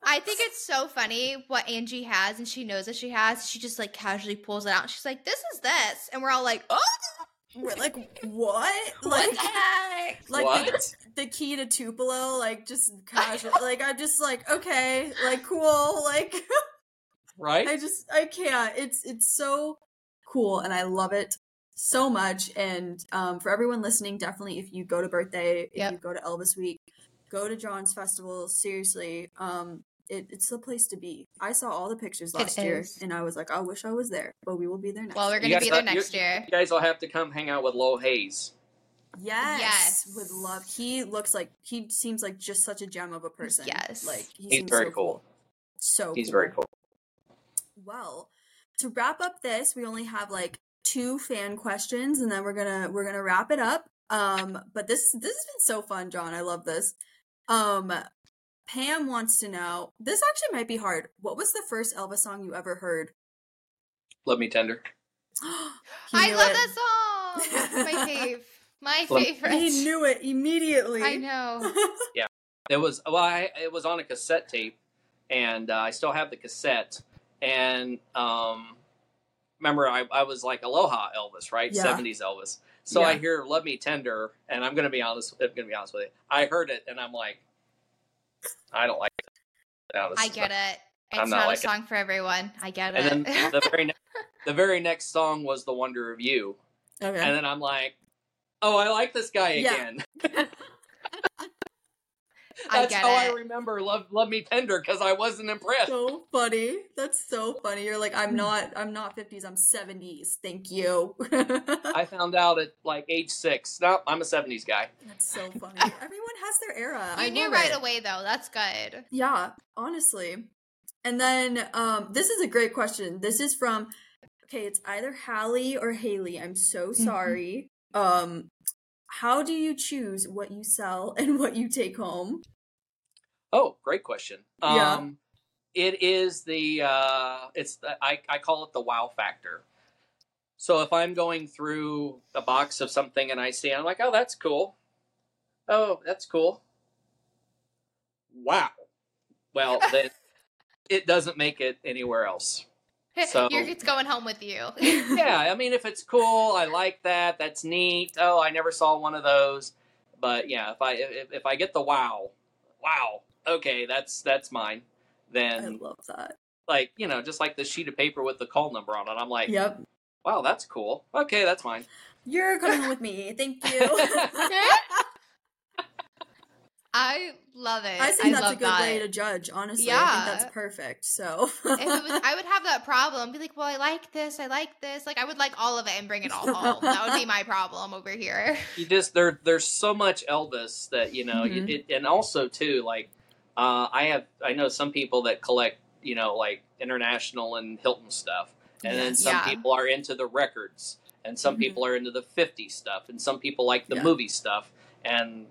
I think it's so funny what Angie has, and she knows that she has. She just like casually pulls it out. She's like, "This is this," and we're all like, "Oh, We're like, what? what Like, the like What? The, the key to Tupelo, like just casual. like I'm just like, okay, like cool, like right? I just I can't. It's it's so cool and I love it so much. And um, for everyone listening, definitely if you go to birthday, if Yep. you go to Elvis Week, go to Jon's Festival. Seriously, um, it, it's the place to be. I saw all the pictures last year, and I was like, I wish I was there. But we will be there next. Well, we're year. gonna be there are- you're- next year. You guys will have to come hang out with Lowell Hayes. yes, Yes. would love. He looks like he seems like just such a gem of a person. Yes. like he He's seems very so cool. So He's cool. very cool. Well, to wrap up this, we only have like two fan questions and then we're going to we're going to wrap it up. Um but this this has been so fun, Jon. I love this. Um Pam wants to know. This actually might be hard. What was the first Elvis song you ever heard? Love me tender. I love it. that song. My fave. My Love- favorite. He knew it immediately. I know. Yeah. It was well, I, it was on a cassette tape, and uh, I still have the cassette. And um, remember, I, I was like Aloha Elvis, right? Yeah. Seventies Elvis. So I hear "Love Me Tender," and I'm gonna be honest. I'm gonna be honest with you. I heard it, and I'm like, I don't like it. Now, this I get not- it. I'm It's not not, like a it. song for everyone. I get And it. And then the very ne- the very next song was "The Wonder of You," okay. and then I'm like, oh, I like this guy Yeah. again. I That's get how I remember "Love Love Me Tender" because I wasn't impressed. so funny. That's so funny. You're like, Hmm. I'm not I'm not 50s, I'm 70s. Thank you. I found out at like age six. No, I'm a '70s guy. That's so funny. Everyone has their era. I knew right it. away though. That's good. Yeah, honestly. And then um this is a great question. This is from okay, it's either Hallie or Haley. I'm so Mm-hmm. sorry. Um how do you choose what you sell and what you take home? Oh, great question. Yeah. Um, it is the uh, it's the, I I call it the wow factor. So if I'm going through a box of something and I see, I'm like, oh, that's cool. Oh, that's cool. Wow. Well, then it doesn't make it anywhere else. So- You're, it's going home with you. yeah, I mean, if it's cool, I like that. That's neat. Oh, I never saw one of those. But yeah, if I if, if I get the wow, wow, okay, that's that's mine. Then I love that. like you know, just like the sheet of paper with the call number on it, I'm like, Yep. wow, that's cool. Okay, that's mine. You're coming with me. Thank you. I love it. I think that's love a good that. way to judge, honestly. I Yeah. think that's perfect. So if it was, I would have that problem. Be like, well, I like this, I like this. Like, I would like all of it and bring it all home. that would be my problem over here. You just there there's so much Elvis that you know, you- Mhm. it, and also too like uh, I have I know some people that collect you know like international and Hilton stuff. and then some Yeah. people are into the records and some Mhm. people are into the 50s stuff and some people like the Yeah. movie stuff and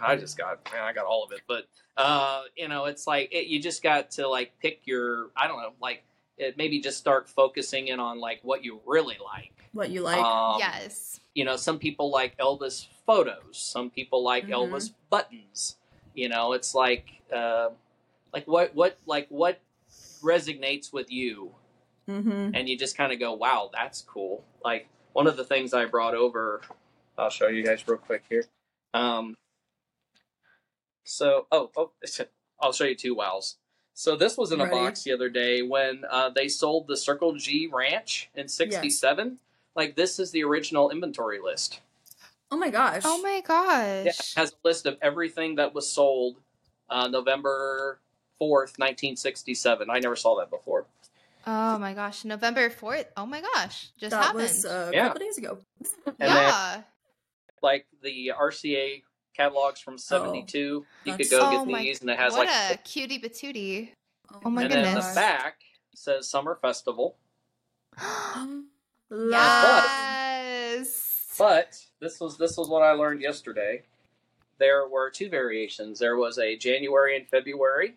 I, I just got man i got all of it but uh you know it's like it, you just got to like pick your i don't know like it, maybe just start focusing in on like what you really like what you like. um, yes. you know some people like elvis photos some people like Mhm. elvis buttons you know it's like uh like what what like what resonates with you mm-hmm. and you just kind of go, "Wow, that's cool." Like one of the things I brought over, I'll show you guys real quick here. Um, so oh oh, I'll show you two wows. So this was in a Ready? box the other day when uh, they sold the Circle G Ranch in '67. Like this is the original inventory list. Oh my gosh. Oh my gosh! Yeah, it gosh. has a list of everything that was sold uh, November 4th, 1967. I never saw that before. Oh my gosh. November 4th. Oh my gosh. Just that happened. was uh, a Yeah. couple days ago. And then, yeah. like, the RCA catalogs from 72, you could go Oh get my- these, and it has, what like, a cutie patootie. Oh my and then goodness. the back says Summer Festival. yes. But this was this was what I learned yesterday. There were two variations. There was a January and February,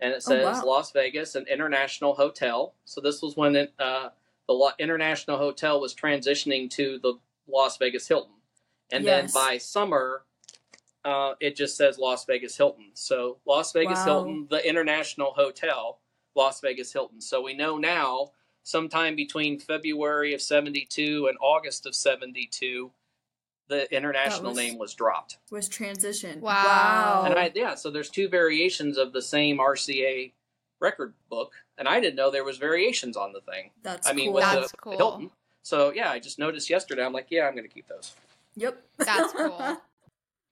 and it Oh, says wow. Las Vegas, an international hotel. So this was when it, uh, the Lo- international hotel was transitioning to the Las Vegas Hilton, and Yes. then by summer, uh, it just says Las Vegas Hilton. So Las Vegas Wow. Hilton, the international hotel, Las Vegas Hilton. So we know now, sometime between February of '72 and August of '72, the international was- name was dropped. was transitioned. Wow. Wow. And I yeah, so there's two variations of the same RCA record book, and I didn't know there was variations on the thing. That's I mean, cool. with That's the cool. Hilton. So yeah, I just noticed yesterday. I'm like, yeah, I'm going to keep those. Yep. That's cool.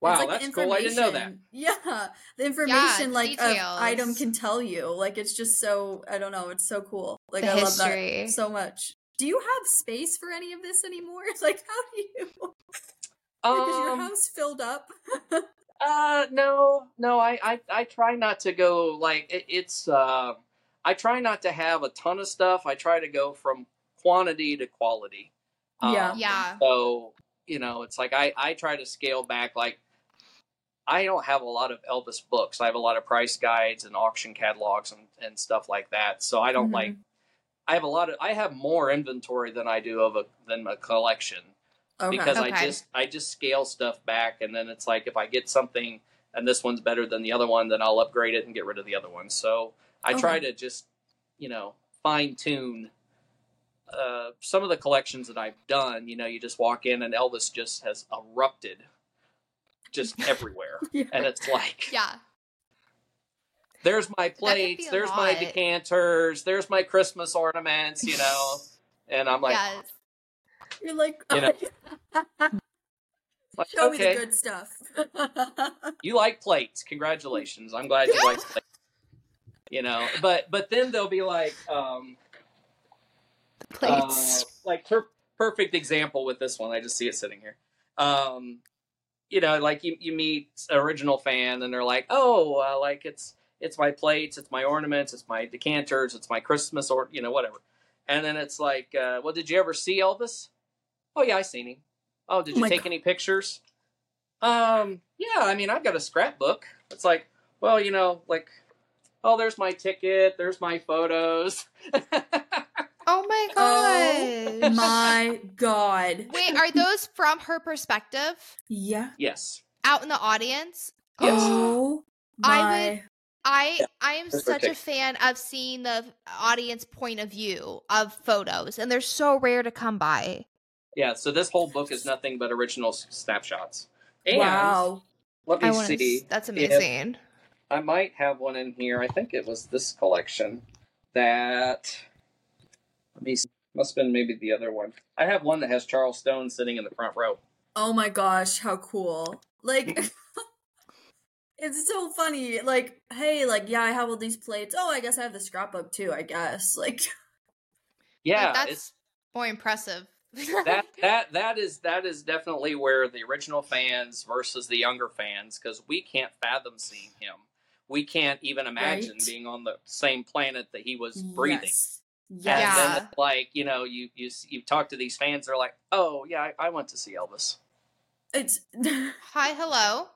Wow, like that's cool. I didn't know that. Yeah, the information like of details. item can tell you. Like it's just so I don't know. It's so cool. Like The I history. love that so much. Do you have space for any of this anymore? Like how do you? Like, is your Um, house filled up? Uh, no, no. I, I, I try not to go like it, it's. Uh, I try not to have a ton of stuff. I try to go from quantity to quality. Yeah. Um, Yeah. So you know, it's like I, I try to scale back. Like I don't have a lot of Elvis books. I have a lot of price guides and auction catalogs and, and stuff like that. So I don't Mhm. like. I have a lot of. I have more inventory than I do of a than a collection okay. because I just I just scale stuff back, and then it's like if I get something and this one's better than the other one, then I'll upgrade it and get rid of the other one. So I try to just you know fine tune. Uh, some of the collections that I've done, you know, you just walk in and Elvis just has erupted, just everywhere, Yeah. and it's like, Yeah. there's my plates, a there's my decanters, there's my Christmas ornaments, you know, and I'm like, yes. You're like, You know, like, show me the good stuff. you like plates. Congratulations. I'm glad you like plates. You know? But but then they'll be like um plates. uh, like per- perfect example with this one. I just see it sitting here. Um you know like you, you meet original fan and they're like oh uh, like it's it's my plates it's my ornaments it's my decanters it's my christmas or you know whatever. And then it's like uh, well did you ever see elvis? Oh yeah i seen him. Oh did Oh you my take God. any pictures? Um yeah i mean i've got a scrapbook. It's like well you know like oh there's my ticket there's my photos oh my Oh. My God. Wait, are those from her perspective? Yeah. yes Out in the audience? Yes. Oh I my. would- I I am That's such a fan of seeing the audience point of view of photos, and they're so rare to come by. yeah so this whole book is nothing but original snapshots and wow. let I me want to. see That's amazing. I might have one in here. I think it was this collection that. Let me. See. Must have been maybe the other one. I have one that has Charles Stone sitting in the front row. Oh my gosh, how cool. Like it's so funny. Like, hey, like, yeah, I have all these plates. Oh, I guess I have the scrapbook too, I guess. Like Yeah, Like, that's it's, more impressive. that that that is that is definitely where the original fans versus the younger fans because we can't fathom seeing him. We can't even imagine Right. being on the same planet that he was breathing. Yes. And then Yeah. like you know, you you you talk to these fans, they're like, "Oh yeah, I, I went to see Elvis." It's Hi, hello.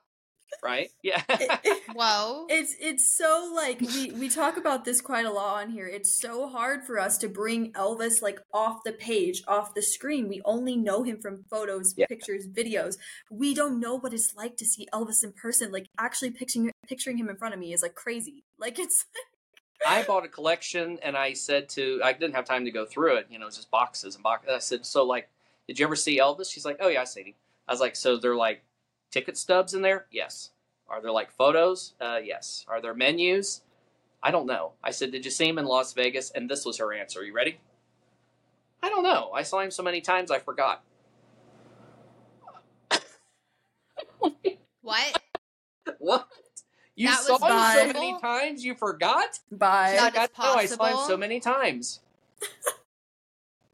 right? Yeah. Whoa. it's it's so like we we talk about this quite a lot on here. It's so hard for us to bring Elvis like off the page, off the screen. We only know him from photos, Yeah. pictures, videos. We don't know what it's like to see Elvis in person. Like actually picturing picturing him in front of me is like crazy. Like it's I bought a collection and I said to, I didn't have time to go through it, you know, it was just boxes and boxes. I said, so like, did you ever see Elvis? She's like, oh yeah, I seen him. I was like, so they're like ticket stubs in there? Yes. Are there like photos? Uh, yes. Are there menus? I don't know. I said, did you see him in Las Vegas? And this was her answer. you ready? I don't know. I saw him so many times I forgot. What? What? You That saw him so many times you forgot? Bye. Not Like, as I I saw him so many times.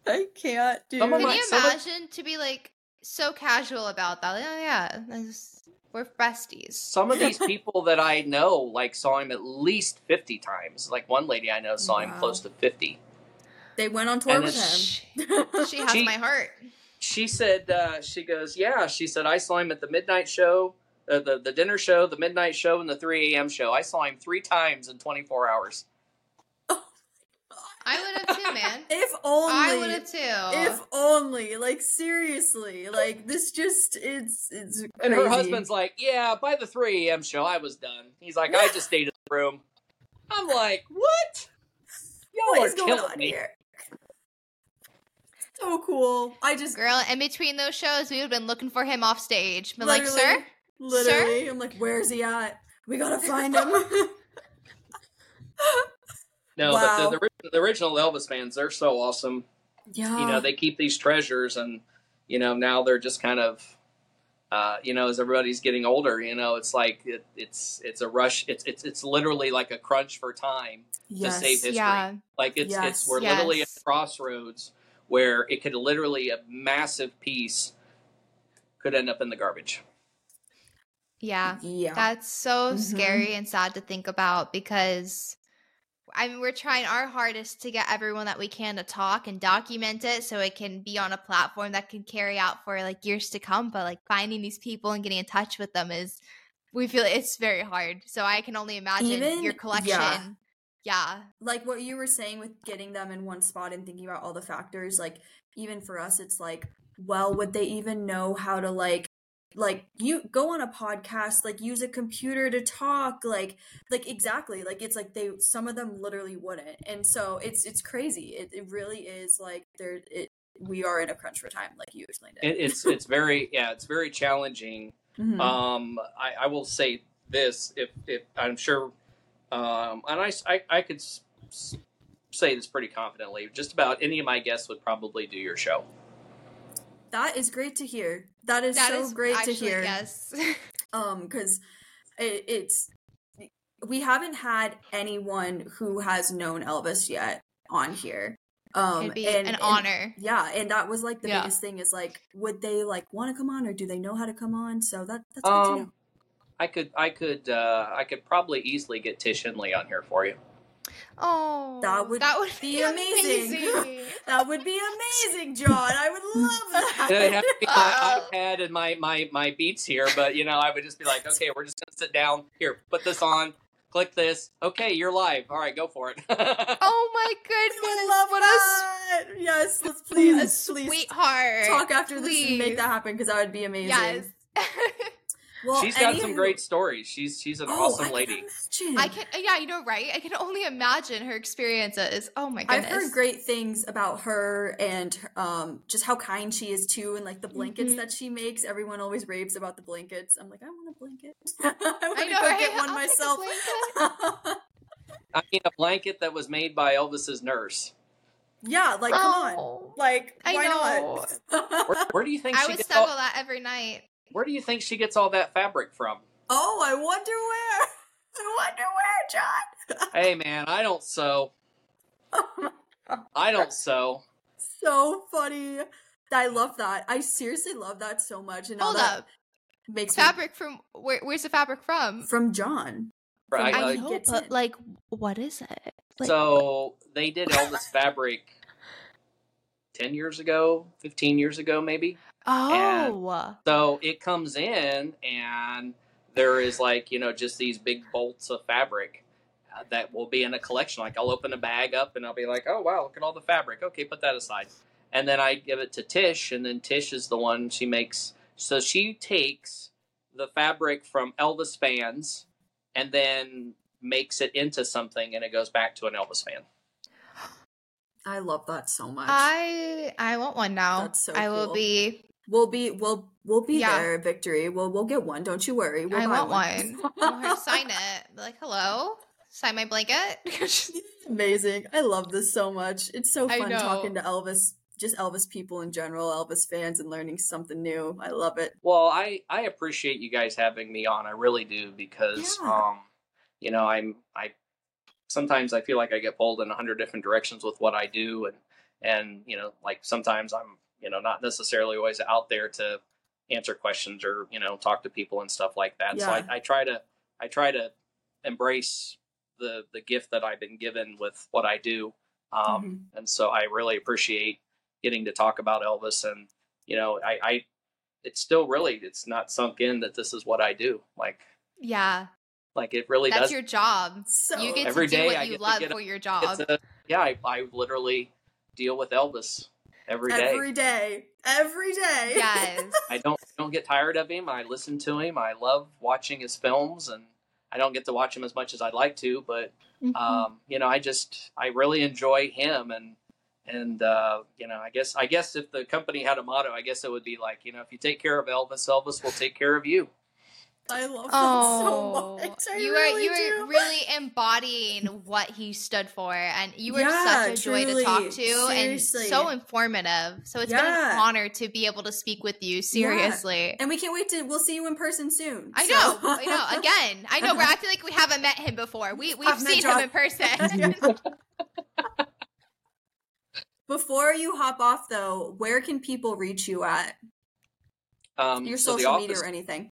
I can't do Some of Can my- you some of- imagine to be like so casual about that? Like, oh yeah, that's- we're besties. Some of these people that I know like saw him at least fifty times. Like one lady I know saw him close to fifty. They went on tour And with She, him. she has She- my heart. She said, uh, she goes, yeah. She said I saw him at the midnight show, uh, the the dinner show, the midnight show, and the three a.m. show. I saw him three times in twenty four hours. I would have too, man. if only. I would have too. If only, like seriously, like this just it's it's crazy. And her husband's like, yeah, by the three a.m. show, I was done. He's like, I just stayed in the room. I'm like, what? Y'all what are is going killing on me. here? So cool. I just Girl, in between those shows, we would have been looking for him off stage. Been like, Literally. sir? I'm like, where's he at? We gotta find him. No, Wow. but the, the, the original Elvis fans, they're so awesome. yeah, you know they keep these treasures and you know now they're just kind of uh, you know as everybody's getting older you know it's like it, it's it's a rush it's it's it's literally like a crunch for time yes. save history. Yeah. like it's Yes. it's we're literally at a crossroads where it could literally a massive piece could end up in the garbage Yeah. Yeah, That's so Mhm. scary and sad to think about because I mean we're trying our hardest to get everyone that we can to talk and document it so it can be on a platform that can carry out for like years to come. But like finding these people and getting in touch with them is we feel it's very hard. So I can only imagine Even- your yeah. collection. Yeah. like what you were saying with getting them in one spot and thinking about all the factors like even for us it's like well would they even know how to like like you go on a podcast like use a computer to talk like like exactly like it's like they some of them literally wouldn't and so it's it's crazy it, it really is like there it we are in a crunch for time like you explained it, it, it's it's very yeah it's very challenging Mhm. Um, I, I will say this: if, if I'm sure, um, and I, I, I could s- s- say this pretty confidently. Just about any of my guests would probably do your show. that is great to hear that is That so is great actually, to hear Yes. um because it, it's we haven't had anyone who has known elvis yet on here um It'd be and- an and- honor. yeah and that was like the Yeah. biggest thing is like would they like want to come on or do they know how to come on so that that's good to know Um, I could, I could, uh, I could probably easily get Tish Henley on here for you. Oh, That would that would be be amazing. amazing. that would be amazing jon i would love that It'd have to be my iPad and my, my, my beats here, but you know, I would just be like, okay, we're just gonna sit down here, put this on, click this. Okay, you're live. All right, go for it. oh my goodness! would love what that. yes let's please a please sweetheart. talk after this and make that happen because that would be amazing Yes. Well she's got some anywho- great stories. She's she's an Oh, awesome I lady. Can imagine. I can, yeah, you know, right? I can only imagine her experiences. Oh my goodness. I've goodness! heard great things about her and um just how kind she is too, and like the blankets Mhm. that she makes. Everyone always raves about the blankets. I'm like, I want a blanket. I want I to go right? get one I'll myself. I mean, a blanket that was made by Elvis's nurse. yeah, like come on, Oh. like I why know. not? Where, where do you think I she would gets snuggle all, that every night. Where do you think she gets all that fabric from? oh, I wonder where. I wonder where, Jon. Hey, man, I don't sew. I don't sew. so funny. I love that. I seriously love that so much. And all Hold that up, makes me fabric from where? Where's the fabric from? from Jon. Right, From I like- he know, gets but in. like, what is it? Like, so they did all this fabric ten years ago, fifteen years ago, maybe. Oh, So it comes in, and there is like you know just these big bolts of fabric uh, that will be in a collection. Like I'll open a bag up, and I'll be like, oh wow, look at all the fabric. Okay, put that aside, and then I give it to Tish, and then Tish is the one she makes. So she takes the fabric from Elvis fans, and then makes it into something, and it goes back to an Elvis fan. I love that so much. I I want one now. That's so I will cool. be. We'll be we'll we'll be Yeah. there, Victory. We'll we'll get one. Don't you worry. We'll I buy want one. I want to sign it. Be like, hello, sign my blanket. Amazing. I love this so much. It's so fun talking to Elvis just Elvis people in general, Elvis fans, and learning something new. I love it. Well, I I appreciate you guys having me on. I really do because Yeah. um, you know, I'm I sometimes I feel like I get pulled in a hundred different directions with what I do, and and you know, like sometimes I'm you know not necessarily always out there to answer questions or you know talk to people and stuff like that. So I, I try to I try to embrace the the gift that I've been given with what I do. Um, Mhm. and so I really appreciate getting to talk about Elvis and you know I, I it's still really it's not sunk in that this is what I do like Yeah. like it really That's does your job. So you get Every to do day what you love for your job. a, yeah I, I literally deal with Elvis every day every day, every day. Yes. I don't don't get tired of him I listen to him I love watching his films and I don't get to watch him as much as I'd like to but Mhm. um, you know, I just I really enjoy him and and uh, you know, I guess I guess if the company had a motto, I guess it would be like, you know, if you take care of Elvis, Elvis will take care of you. I love that Oh, so much. I you really are you are do. really embodying what he stood for, and you were Yeah, such a joy to talk to, Seriously. and so informative. So it's been an honor to be able to speak with you. Seriously, And we can't wait to. We'll see you in person soon. I so- know, I know. Again, I know we're acting like we haven't met him before. We we've I've met seen Jon. him in person. Before you hop off, though, where can people reach you at? Um, Your so the social office, media or anything?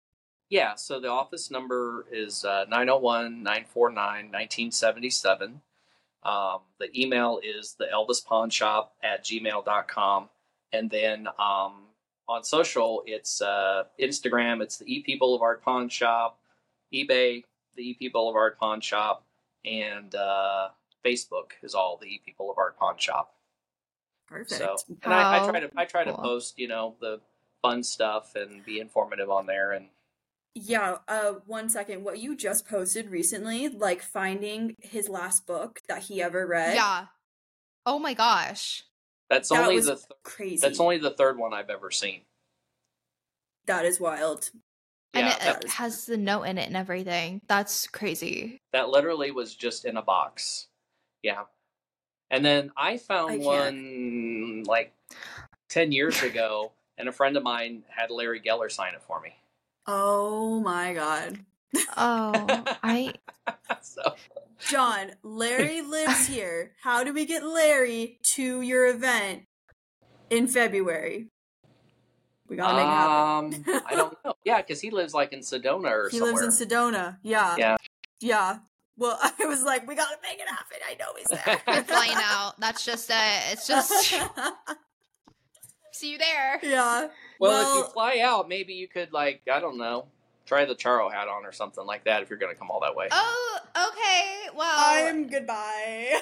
Yeah. So the office number is uh, 901-949-1977. Um, the email is the Elvis Pawn Shop at gmail.com. And then um, on social, it's uh, Instagram, it's the EP Boulevard Pawn Shop, eBay, the EP Boulevard Pawn Shop, and uh, Facebook is all the EP Boulevard Pawn Shop. Perfect. So, and I, I try to I try to post, you know, the fun stuff and be informative on there. And Yeah, uh one second. What you just posted recently, like finding his last book that he ever read. yeah. Oh my gosh. that's That only was the th- Crazy. that's only the third one I've ever seen. that is wild. And Yeah, it, that, it has the note in it and everything. That's crazy. that literally was just in a box. Yeah. And then I found I one like 10 years ago, and a friend of mine had Larry Geller sign it for me. Oh my god. Oh, I so, Jon, Larry lives here. How do we get Larry to your event in February? We gotta make it happen. um, I don't know. Yeah, because he lives like in Sedona or He somewhere. lives in Sedona. Yeah. Yeah. Yeah. Well, I was like, we gotta make it happen. I know he's there. you're flying out. That's just it. It's just see you there. yeah. Well, Well- if you fly out, maybe you could like I don't know, try the Charro hat on or something like that if you're going to come all that way. Oh, okay. Well, I'm goodbye.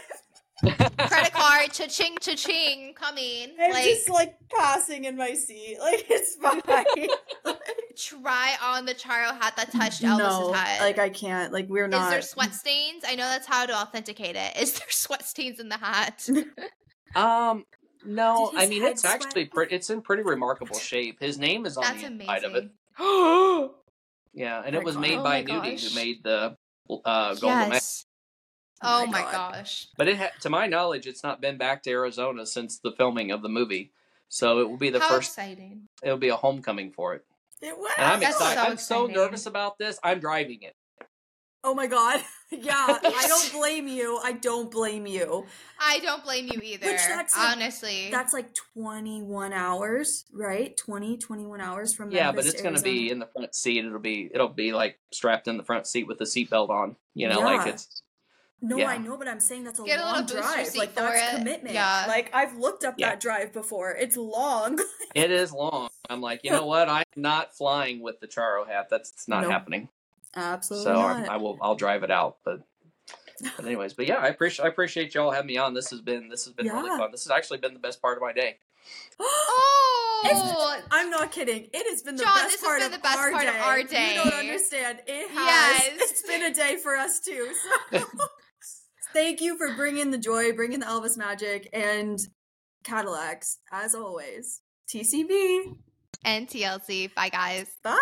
credit card, cha-ching, cha-ching, coming. I'm like, just like passing in my seat. Like it's fine. try on the Charro hat that touched Elvis's no, head. like I can't. Like we're not. Is there sweat stains? I know that's how to authenticate it. Is there sweat stains in the hat? Um, no, I mean head it's actually sweat? pretty. It's in pretty remarkable shape. His name is on That's the amazing. inside of it. Yeah, and Oh it was my made God. by Oh Nudie, who made the uh, Golden Medal. Yes. Oh Oh my my gosh. But it, ha- to my knowledge, it's not been back to Arizona since the filming of the movie. So it will be the How first. exciting. It'll be a homecoming for it, It was. and I'm That's excited. so I'm so nervous about this. I'm driving it. Oh my god. yeah. I don't blame you. I don't blame you. I don't blame you either. Which that's like- honestly. That's like 21 hours, right? 20, 21 hours from Yeah, but it's going to be in the front seat. It'll be it'll be like strapped in the front seat with the seatbelt on. You know, like it's No, yeah. I know, but I'm saying that's a Get long little booster drive. Like that's it. commitment. Yeah. Like I've looked up Yeah. that drive before. It's long. it is long. I'm like, you know what? I'm not flying with the Charro hat. That's it's not Nope. happening. Absolutely so I, not. I will. I'll drive it out. But but anyways, but yeah, I appreciate I appreciate y'all having me on. This has been this has been really fun. This has actually been the best part of my day. oh, I'm not kidding. It has been the Jon, best this has part been of the best our part day. of our You don't understand. It has. Yes. It's been a day for us too. So thank you for bringing the joy, bringing the Elvis magic, and Cadillacs as always. TCB. and TLC. Bye, guys. Bye.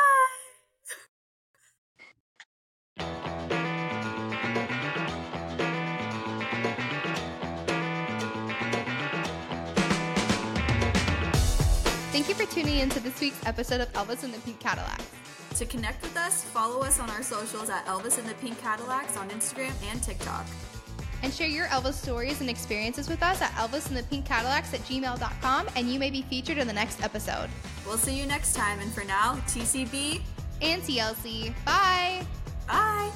Thank you for tuning in to this week's episode of Elvis and the Pink Cadillacs. To connect with us, follow us on our socials at Elvis and the Pink Cadillacs on Instagram and TikTok. And share your Elvis stories and experiences with us at Elvis and the Pink Cadillacs at gmail.com, and you may be featured in the next episode. We'll see you next time, and for now, TCB and TLC. Bye. Bye.